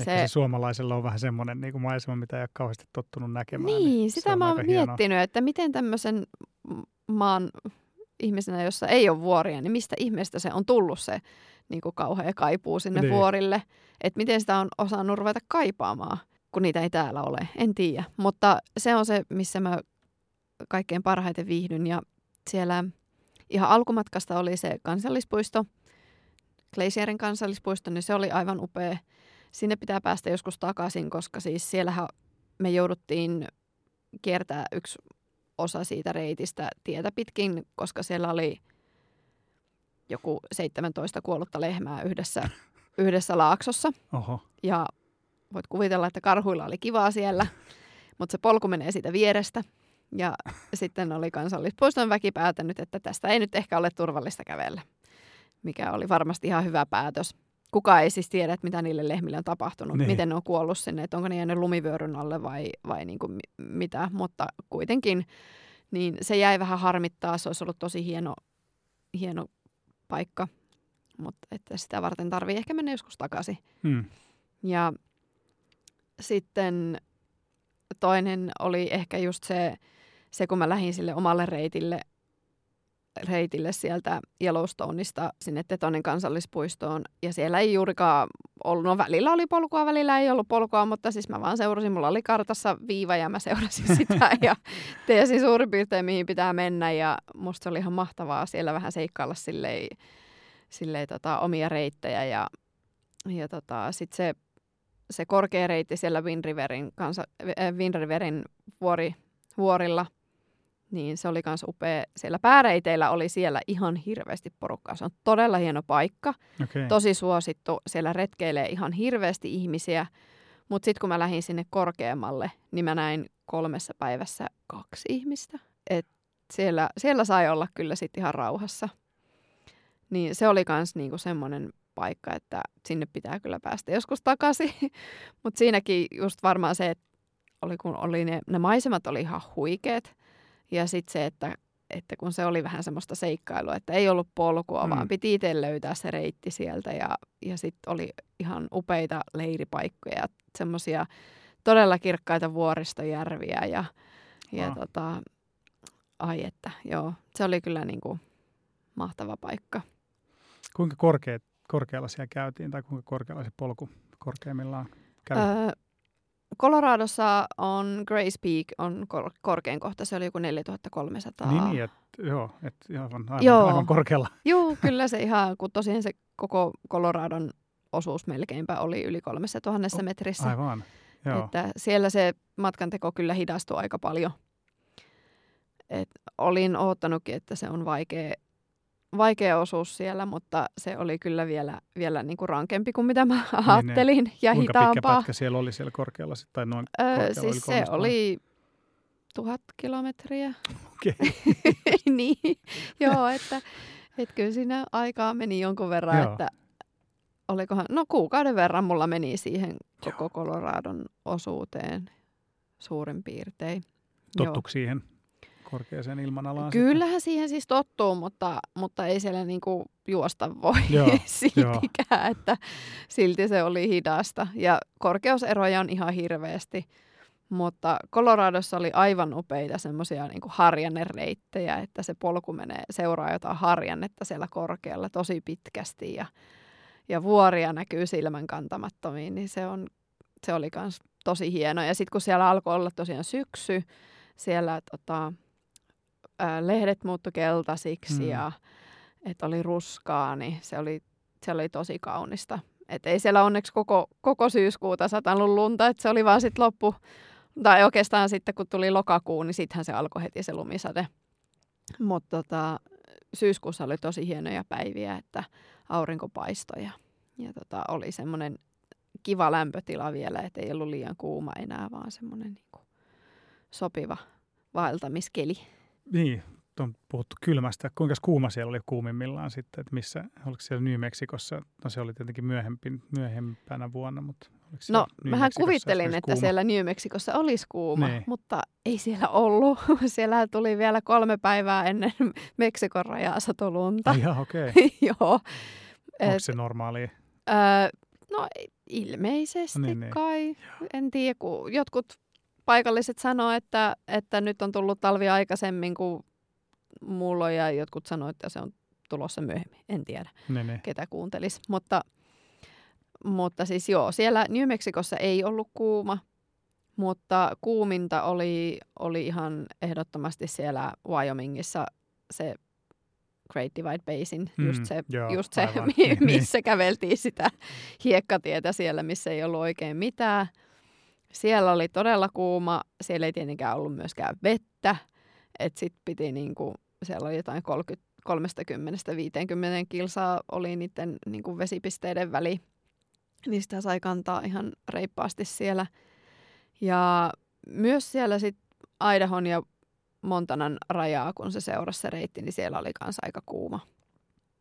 A: Ehkä
B: Se-
A: se, suomalaisella on vähän semmoinen niin kuin maisema, mitä ei ole kauheasti tottunut näkemään.
B: Niin,
A: se
B: sitä
A: on
B: mä oon
A: aika hienoa.
B: miettinyt, että miten tämmöisen maan ihmisenä, jossa ei ole vuoria, niin mistä ihmeestä se on tullut se niin kuin kauhea kaipuu sinne
A: Niin.
B: vuorille. Että miten sitä on osannut ruveta kaipaamaan, kun niitä ei täällä ole. En tiedä, mutta se on se, missä mä kaikkein parhaiten viihdyn. Ja siellä ihan alkumatkasta oli se kansallispuisto, Glacierin kansallispuisto, niin se oli aivan upea. Sinne pitää päästä joskus takaisin, koska siis siellähän me jouduttiin kiertää yksi osa siitä reitistä tietä pitkin, koska siellä oli joku 17 kuollutta lehmää yhdessä, yhdessä laaksossa.
A: Oho,
B: Ja voit kuvitella, että karhuilla oli kivaa siellä, mutta se polku menee siitä vierestä. Ja sitten oli kansallispuiston väki päätänyt, että tästä ei nyt ehkä ole turvallista kävellä, mikä oli varmasti ihan hyvä päätös. Kuka ei siis tiedä, että mitä niille lehmille on tapahtunut,
A: Niin.
B: miten ne on kuollut sinne, että onko ne jäänyt lumivyöryn alle vai, vai niin kuin mi- mitä. Mutta kuitenkin niin se jäi vähän harmittaa, se olisi ollut tosi hieno, hieno paikka, mutta että sitä varten tarvii ehkä mennä joskus takaisin.
A: mm.
B: Ja sitten toinen oli ehkä just se, se kun mä lähdin sille omalle reitille, reitille sieltä Yellowstoneista sinne Tetonin kansallispuistoon. Ja siellä ei juurikaan ollut, no välillä oli polkua, välillä ei ollut polkua, mutta siis mä vaan seurasin, mulla oli kartassa viiva ja mä seurasin sitä ja tiesin suurin piirtein mihin pitää mennä. Ja musta se oli ihan mahtavaa siellä vähän seikkailla silleen, silleen, tota, omia reittejä ja, ja tota, sitten se, se korkea reitti siellä Wind Riverin, kanssa, äh, Wind Riverin vuori, vuorilla, niin se oli myös upea. Siellä pääreiteillä oli siellä ihan hirveästi porukkaa. Se on todella hieno paikka,
A: Okay.
B: tosi suosittu. Siellä retkeilee ihan hirveästi ihmisiä. Mutta sitten kun mä lähdin sinne korkeammalle, niin mä näin kolmessa päivässä kaksi ihmistä. Et siellä, siellä sai olla kyllä sitten ihan rauhassa. Niin se oli myös niinku semmoinen paikka, että sinne pitää kyllä päästä joskus takaisin. Mutta siinäkin just varmaan se, että oli, kun oli ne, ne maisemat oli ihan huikeet. Ja sitten se, että, että kun se oli vähän semmoista seikkailua, että ei ollut polkua,
A: Mm.
B: vaan piti itse löytää se reitti sieltä. Ja, ja sitten oli ihan upeita leiripaikkoja ja semmoisia todella kirkkaita vuoristojärviä. Ja, ja
A: Ah.
B: tota, ai että, joo, se oli kyllä niin kuin mahtava paikka.
A: Kuinka korkea, korkealla siellä käytiin tai kuinka korkealla se polku korkeimmillaan kävi?
B: Öö, Coloradossa on Grace Peak, on kor- korkein kohta, se oli joku 4300.
A: niin, niin, että joo, että aivan, aivan,
B: Joo.
A: aivan korkealla.
B: Joo, kyllä se ihan, kun tosiaan se koko Coloradon osuus melkeinpä oli yli 3000 metrissä.
A: Aivan, joo.
B: Että siellä se matkanteko kyllä hidastui aika paljon. Et olin oottanutkin, että se on vaikea, vaikea osuus siellä, mutta se oli kyllä vielä, vielä niinku rankempi kuin mitä mä ajattelin ja
A: Kuinka pitkä
B: hitaampaa.
A: pätkä siellä oli siellä korkealla tai noin
B: Öö,
A: korkealla
B: siis
A: yli
B: se
A: 300?
B: oli tuhat kilometriä.
A: Okei.
B: niin, joo, että, että kyllä siinä aikaa meni jonkun verran,
A: Joo.
B: että olikohan, no kuukauden verran mulla meni siihen koko Coloradon osuuteen suurin piirtein. Joo.
A: Tottuiko siihen korkeaseen ilmanalaan?
B: Kyllähän siihen siis tottuu, mutta, mutta ei siellä niinku juosta voi
A: Joo,
B: siltikään, että silti se oli hidasta. Ja korkeuseroja on ihan hirveästi, mutta Coloradossa oli aivan upeita semmoisia niinku harjannereittejä, että se polku menee, seuraa jotain harjannetta siellä korkealla tosi pitkästi ja, ja vuoria näkyy silmän kantamattomiin, niin se, on, se oli myös tosi hieno. Ja sitten kun siellä alkoi olla tosiaan syksy, siellä tota, ää, lehdet muuttu keltaisiksi
A: Mm.
B: ja että oli ruskaa, niin se oli, se oli tosi kaunista. Et ei siellä onneksi koko, koko syyskuuta satanut lunta, että se oli vaan sitten loppu, tai oikeastaan sitten kun tuli lokakuu, niin sittenhän se alkoi heti se lumisade. Mutta tota, syyskuussa oli tosi hienoja päiviä, että aurinko paistoi ja, ja tota, oli semmoinen kiva lämpötila vielä, että ei ollut liian kuuma enää, vaan semmoinen niinku sopiva vaeltamiskeli.
A: Niin, on puhuttu kylmästä. Kuinka kuuma siellä oli kuumimmillaan sitten, että missä, oliko siellä New Mexicossa, no se oli tietenkin myöhempi, myöhempänä vuonna, mutta oliko
B: No,
A: New
B: mähän
A: Mexicossa
B: kuvittelin, että
A: kuuma?
B: siellä New Mexicossa olisi kuuma,
A: Niin.
B: mutta ei siellä ollut. Siellä tuli vielä kolme päivää ennen Meksikon rajaa satolunta.
A: Jaa, okei. Okay.
B: Joo.
A: Onko se normaali?
B: öö, no ilmeisesti
A: Niin, niin.
B: kai. En tiedä, kun jotkut paikalliset sanoo, että, että nyt on tullut talvi aikaisemmin kuin mulla ja jotkut sanoo, että se on tulossa myöhemmin. En tiedä
A: Niin, niin.
B: ketä kuuntelisi. Mutta, mutta siis joo, siellä New Mexicossa ei ollut kuuma, mutta kuuminta oli, oli ihan ehdottomasti siellä Wyomingissa se Great Divide Basin,
A: Mm,
B: just se,
A: joo,
B: just se
A: aivan. niin.
B: missä käveltiin sitä hiekkatietä siellä, missä ei ollut oikein mitään. Siellä oli todella kuuma, siellä ei tietenkään ollut myöskään vettä, että sit piti niinku, siellä oli jotain 30 30-50 kilsaa oli niiden niin kuin vesipisteiden väli. Niin sitä sai kantaa ihan reippaasti siellä. Ja myös siellä sit Aidahon ja Montanan rajaa, kun se seurasi se reitti, niin siellä oli kanssa aika kuuma.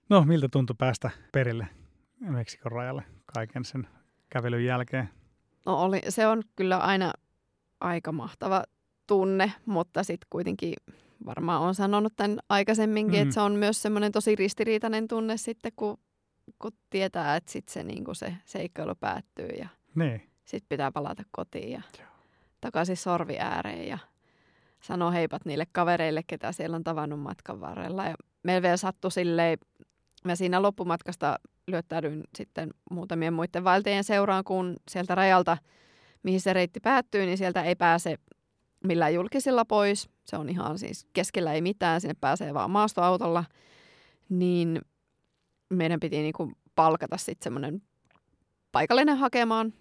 A: No, miltä tuntui päästä perille Meksikon rajalle kaiken sen kävelyn jälkeen?
B: No oli, se on kyllä aina aika mahtava tunne, mutta sitten kuitenkin varmaan on sanonut tämän aikaisemminkin,
A: Mm.
B: että se on myös semmoinen tosi ristiriitainen tunne sitten, kun, kun tietää, että sitten se, niin se seikkailu päättyy ja
A: Niin,
B: sitten pitää palata kotiin ja takaisin sorvi ääreen ja sanoo heipat niille kavereille, ketä siellä on tavannut matkan varrella. Ja meillä vielä sattui silleen, mä siinä loppumatkasta lyöttäydyin sitten muutamien muiden vaeltajien seuraan, kun sieltä rajalta, mihin se reitti päättyy, niin sieltä ei pääse millään julkisilla pois. Se on ihan siis keskellä ei mitään, sinne pääsee vaan maastoautolla. Niin meidän piti niinku palkata sitten semmoinen paikallinen hakemaan,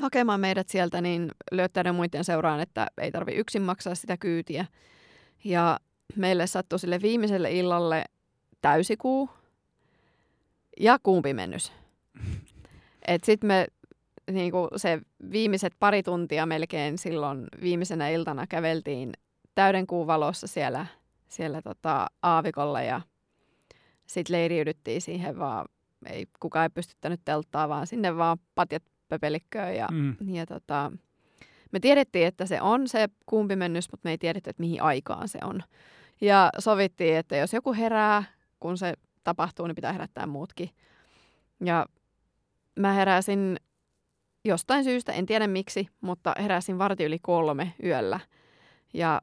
B: hakemaan meidät sieltä, niin löytäiden muiden seuraan, että ei tarvi yksin maksaa sitä kyytiä. Ja meille sattui sille viimeiselle illalle täysikuu ja kuumpimennys. Et sitten me niinku se viimeiset pari tuntia melkein silloin viimeisenä iltana käveltiin täyden kuun valossa siellä, siellä tota aavikolla ja sitten leiriydyttiin siihen vaan, ei kukaan ei pystyttänyt telttaa, vaan sinne vaan patjat pöpelikköön ja, mm. ja tota, me tiedettiin, että se on se kuumpimennys, mutta me ei tiedetty, että mihin aikaan se on. Ja sovittiin, että jos joku herää, kun se tapahtuu, niin pitää herättää muutkin. Ja mä heräsin jostain syystä, en tiedä miksi, mutta heräsin varti yli kolme yöllä. Ja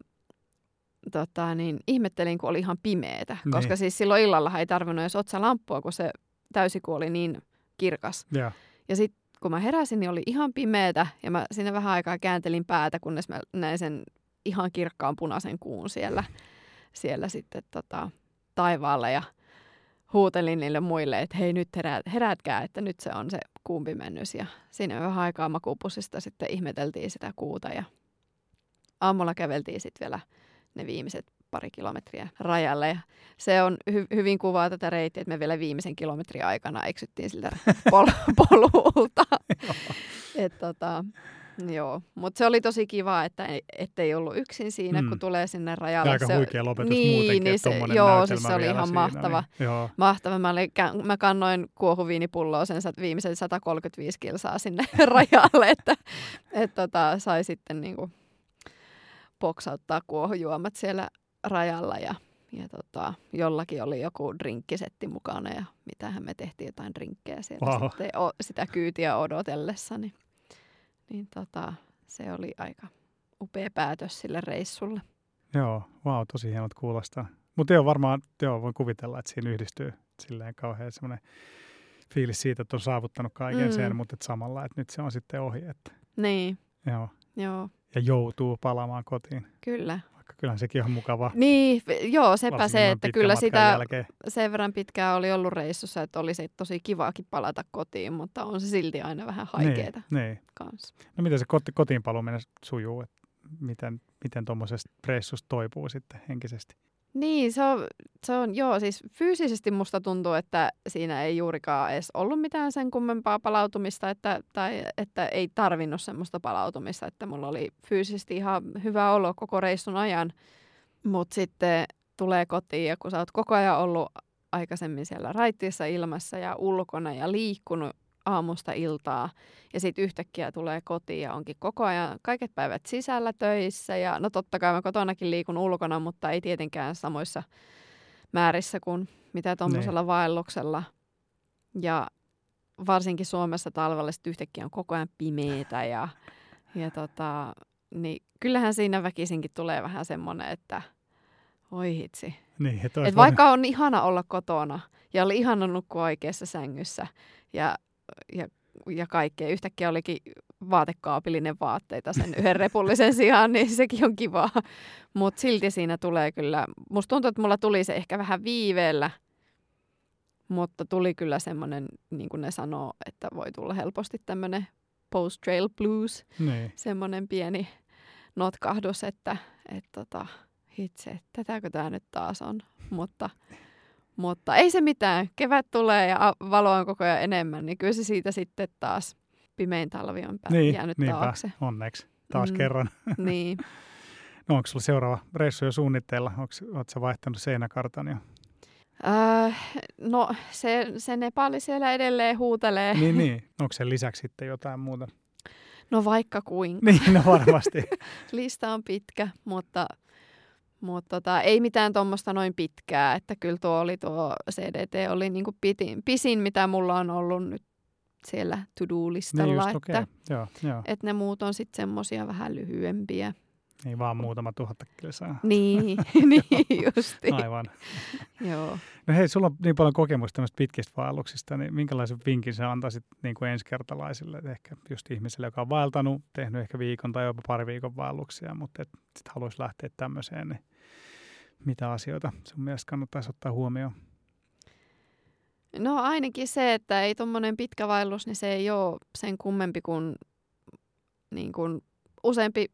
B: tota, niin ihmettelin, kun oli ihan pimeetä. Niin. Koska siis silloin illalla ei tarvinnut edes otsalampua, kun se täysiku oli niin kirkas.
A: Ja,
B: Ja sitten kun mä heräsin, niin oli ihan pimeätä ja mä siinä vähän aikaa kääntelin päätä, kunnes mä näin sen ihan kirkkaan punaisen kuun siellä, siellä sitten tota, taivaalla ja huutelin niille muille, että hei nyt herät, herätkää, että nyt se on se kuumpi mennys. Ja siinä vähän aikaa makuupusista sitten ihmeteltiin sitä kuuta ja aamulla käveltiin sitten vielä ne viimeiset pari kilometriä rajalle. Ja se on hy- hyvin kuvaa tätä reittiä, että me vielä viimeisen kilometrin aikana eksyttiin siltä pol- polulta. Et tota, joo. Mutta se oli tosi kiva, että ei, ettei ollut yksin siinä, mm. kun tulee sinne rajalle.
A: aika
B: se,
A: huikea lopetus
B: niin,
A: muutenkin,
B: niin
A: että
B: se,
A: tommonen
B: joo, siis se oli ihan
A: siinä,
B: mahtava.
A: Niin, joo.
B: Mahtava. Mä, olin, mä kannoin kuohuviinipulloa sen viimeisen 135 kilsaa sinne rajalle, että et tota, sai sitten niinku poksauttaa kuohujuomat siellä rajalla ja, ja tota, jollakin oli joku drinkkisetti mukana ja mitähän me tehtiin jotain drinkkejä siellä
A: Wow.
B: sitten o, sitä kyytiä odotellessa, niin, niin tota, se oli aika upea päätös sille reissulle.
A: Joo, wow, tosi hienot kuulostaa. Mutta joo, varmaan joo, voin kuvitella, että siinä yhdistyy silleen kauhean semmoinen fiilis siitä, että on saavuttanut kaiken
B: mm.
A: sen, mutta et samalla, että nyt se on sitten ohi. Että,
B: Niin,
A: joo.
B: joo,
A: Ja joutuu palaamaan kotiin,
B: kyllä.
A: Kyllähän sekin on mukava.
B: Niin, joo, sepä
A: varsinkin
B: se, että kyllä sitä
A: Jälkeen.
B: sen verran pitkään oli ollut reissussa, että olisi tosi kivaakin palata kotiin, mutta on se silti aina vähän haikeeta
A: Niin, niin.
B: kanssa.
A: No miten se koti, kotiin paluuminen sujuu? Et miten miten tuommoisesta reissusta toipuu sitten henkisesti?
B: Niin, se on, se on, joo, siis fyysisesti musta tuntuu, että siinä ei juurikaan edes ollut mitään sen kummempaa palautumista, että, tai että ei tarvinnut semmoista palautumista, että mulla oli fyysisesti ihan hyvä olo koko reissun ajan, mutta sitten tulee kotiin ja kun sä oot koko ajan ollut aikaisemmin siellä raittiissa ilmassa ja ulkona ja liikkunut aamusta iltaa ja sitten yhtäkkiä tulee kotiin ja onkin koko ajan kaiket päivät sisällä töissä ja no totta kai mä kotonakin liikun ulkona, mutta ei tietenkään samoissa määrissä kuin mitä tuommoisella vaelluksella. Ja varsinkin Suomessa talvella sit yhtäkkiä on koko ajan pimeetä ja, ja tota, niin kyllähän siinä väkisinkin tulee vähän semmoinen, että oi hitsi.
A: Niin, että
B: Et vaikka on ihana olla kotona ja oli ihana nukkua oikeassa sängyssä ja, ja, ja kaikkea, yhtäkkiä olikin vaatekaapillinen vaatteita sen yhden repullisen sijaan, niin sekin on kivaa. Mutta silti siinä tulee kyllä, musta tuntuu, että mulla tuli se ehkä vähän viiveellä, mutta tuli kyllä semmoinen, niin kuin ne sanoo, että voi tulla helposti tämmöinen post-trail blues,
A: Niin,
B: semmoinen pieni notkahdus, että et tota, hitse, että tätäkö tämä nyt taas on. Mutta, mutta ei se mitään. Kevät tulee ja valoa on koko ajan enemmän, niin kyllä se siitä sitten taas pimein talvi on pää-
A: niin
B: jäänyt
A: niinpä,
B: taakse.
A: onneksi. Taas mm. kerran.
B: Niin.
A: No onko sulla seuraava reissu jo suunnitteilla? Oletko vaihtanut seinäkartan jo?
B: Öö, no se, se Nepali siellä edelleen huutelee.
A: niin, niin. Onko sen lisäksi sitten jotain muuta?
B: No vaikka kuinka.
A: Niin, no varmasti.
B: Lista on pitkä, mutta, mutta tota, ei mitään tuommoista noin pitkää. Että kyllä tuo oli tuo CDT oli niinku pitin, pisin, mitä mulla on ollut nyt siellä
A: niin
B: to-do-listalla.
A: just,
B: että,
A: okei. Joo, joo.
B: että ne muut on sitten semmoisia vähän lyhyempiä.
A: Niin vaan muutama tuhatta kilsaa.
B: Niin, niin justi.
A: Aivan.
B: Joo.
A: No hei, sulla on niin paljon kokemusta tämmöistä pitkistä vaelluksista, niin minkälaisen vinkin sä antaisit niin kuin ensikertalaisille, ehkä just ihmiselle, joka on vaeltanut, tehnyt ehkä viikon tai jopa pari viikon vaelluksia, mutta sitten haluaisi lähteä tämmöiseen, niin mitä asioita sun mielestä kannattaisi ottaa huomioon?
B: No ainakin se, että ei tuommoinen pitkä vaellus, niin se ei ole sen kummempi kuin, niin kuin useampi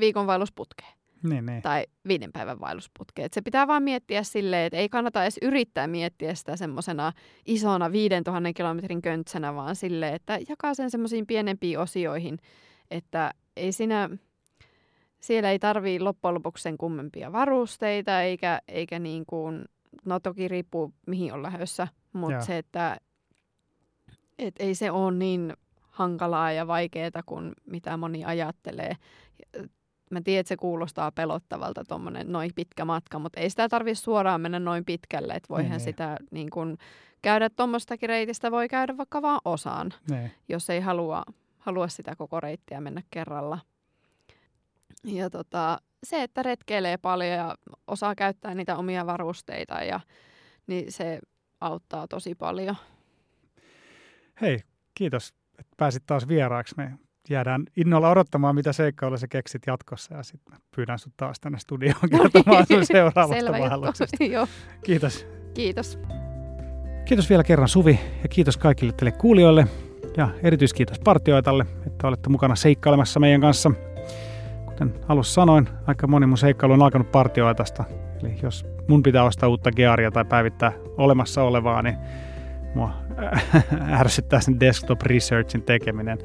B: viikon vaellusputkeen.
A: Niin, niin.
B: tai viiden päivän vaellusputkeen. se pitää vaan miettiä silleen, että ei kannata edes yrittää miettiä sitä semmoisena isona 5000 kilometrin köntsänä, vaan silleen, että jakaa sen semmoisiin pienempiin osioihin, että ei siinä, siellä ei tarvii loppujen lopuksi sen kummempia varusteita, eikä, eikä niin kuin, no toki riippuu mihin on lähdössä, mutta se, että et ei se ole niin hankalaa ja vaikeaa kuin mitä moni ajattelee mä tiedän, että se kuulostaa pelottavalta tuommoinen noin pitkä matka, mutta ei sitä tarvitse suoraan mennä noin pitkälle, että voihan niin, niin. sitä niin kun, käydä tuommoistakin reitistä, voi käydä vaikka vaan osaan, niin. jos ei halua, halua sitä koko reittiä mennä kerralla. Ja tota, se, että retkeilee paljon ja osaa käyttää niitä omia varusteita, ja, niin se auttaa tosi paljon.
A: Hei, kiitos, että pääsit taas vieraaksi. Me jäädään innolla odottamaan, mitä seikkailuja sä keksit jatkossa ja sitten pyydän sut taas tänne studioon kertomaan sun seuraavasta vaelluksesta. Kiitos.
B: Kiitos.
A: Kiitos vielä kerran Suvi ja kiitos kaikille teille kuulijoille ja erityiskiitos partioitalle, että olette mukana seikkailemassa meidän kanssa. Kuten alussa sanoin, aika moni mun seikkailu on alkanut partioitasta. Eli jos mun pitää ostaa uutta gearia tai päivittää olemassa olevaa, niin mua ärsyttää sen desktop researchin tekeminen.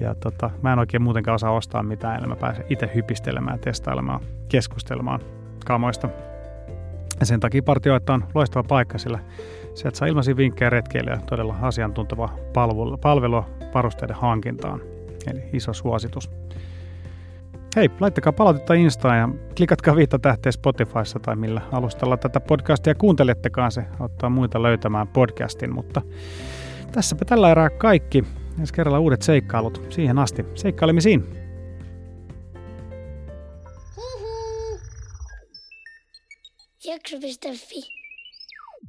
A: Ja tota, mä en oikein muutenkaan osaa ostaa mitään, eli mä pääsen itse hypistelemään, testailemaan, keskustelemaan kamoista. Ja sen takia partioita on loistava paikka, sillä sieltä saa ilmaisia vinkkejä retkeilijöille ja todella asiantunteva palvelu, palvelu varusteiden hankintaan. Eli iso suositus. Hei, laittakaa palautetta Instaan ja klikatkaa viittä tähteä Spotifyssa tai millä alustalla tätä podcastia kuuntelettekaan. Se auttaa muita löytämään podcastin, mutta tässäpä tällä erää kaikki. Ensi kerralla uudet seikkailut. Siihen asti seikkailemisiin. Jakso.fi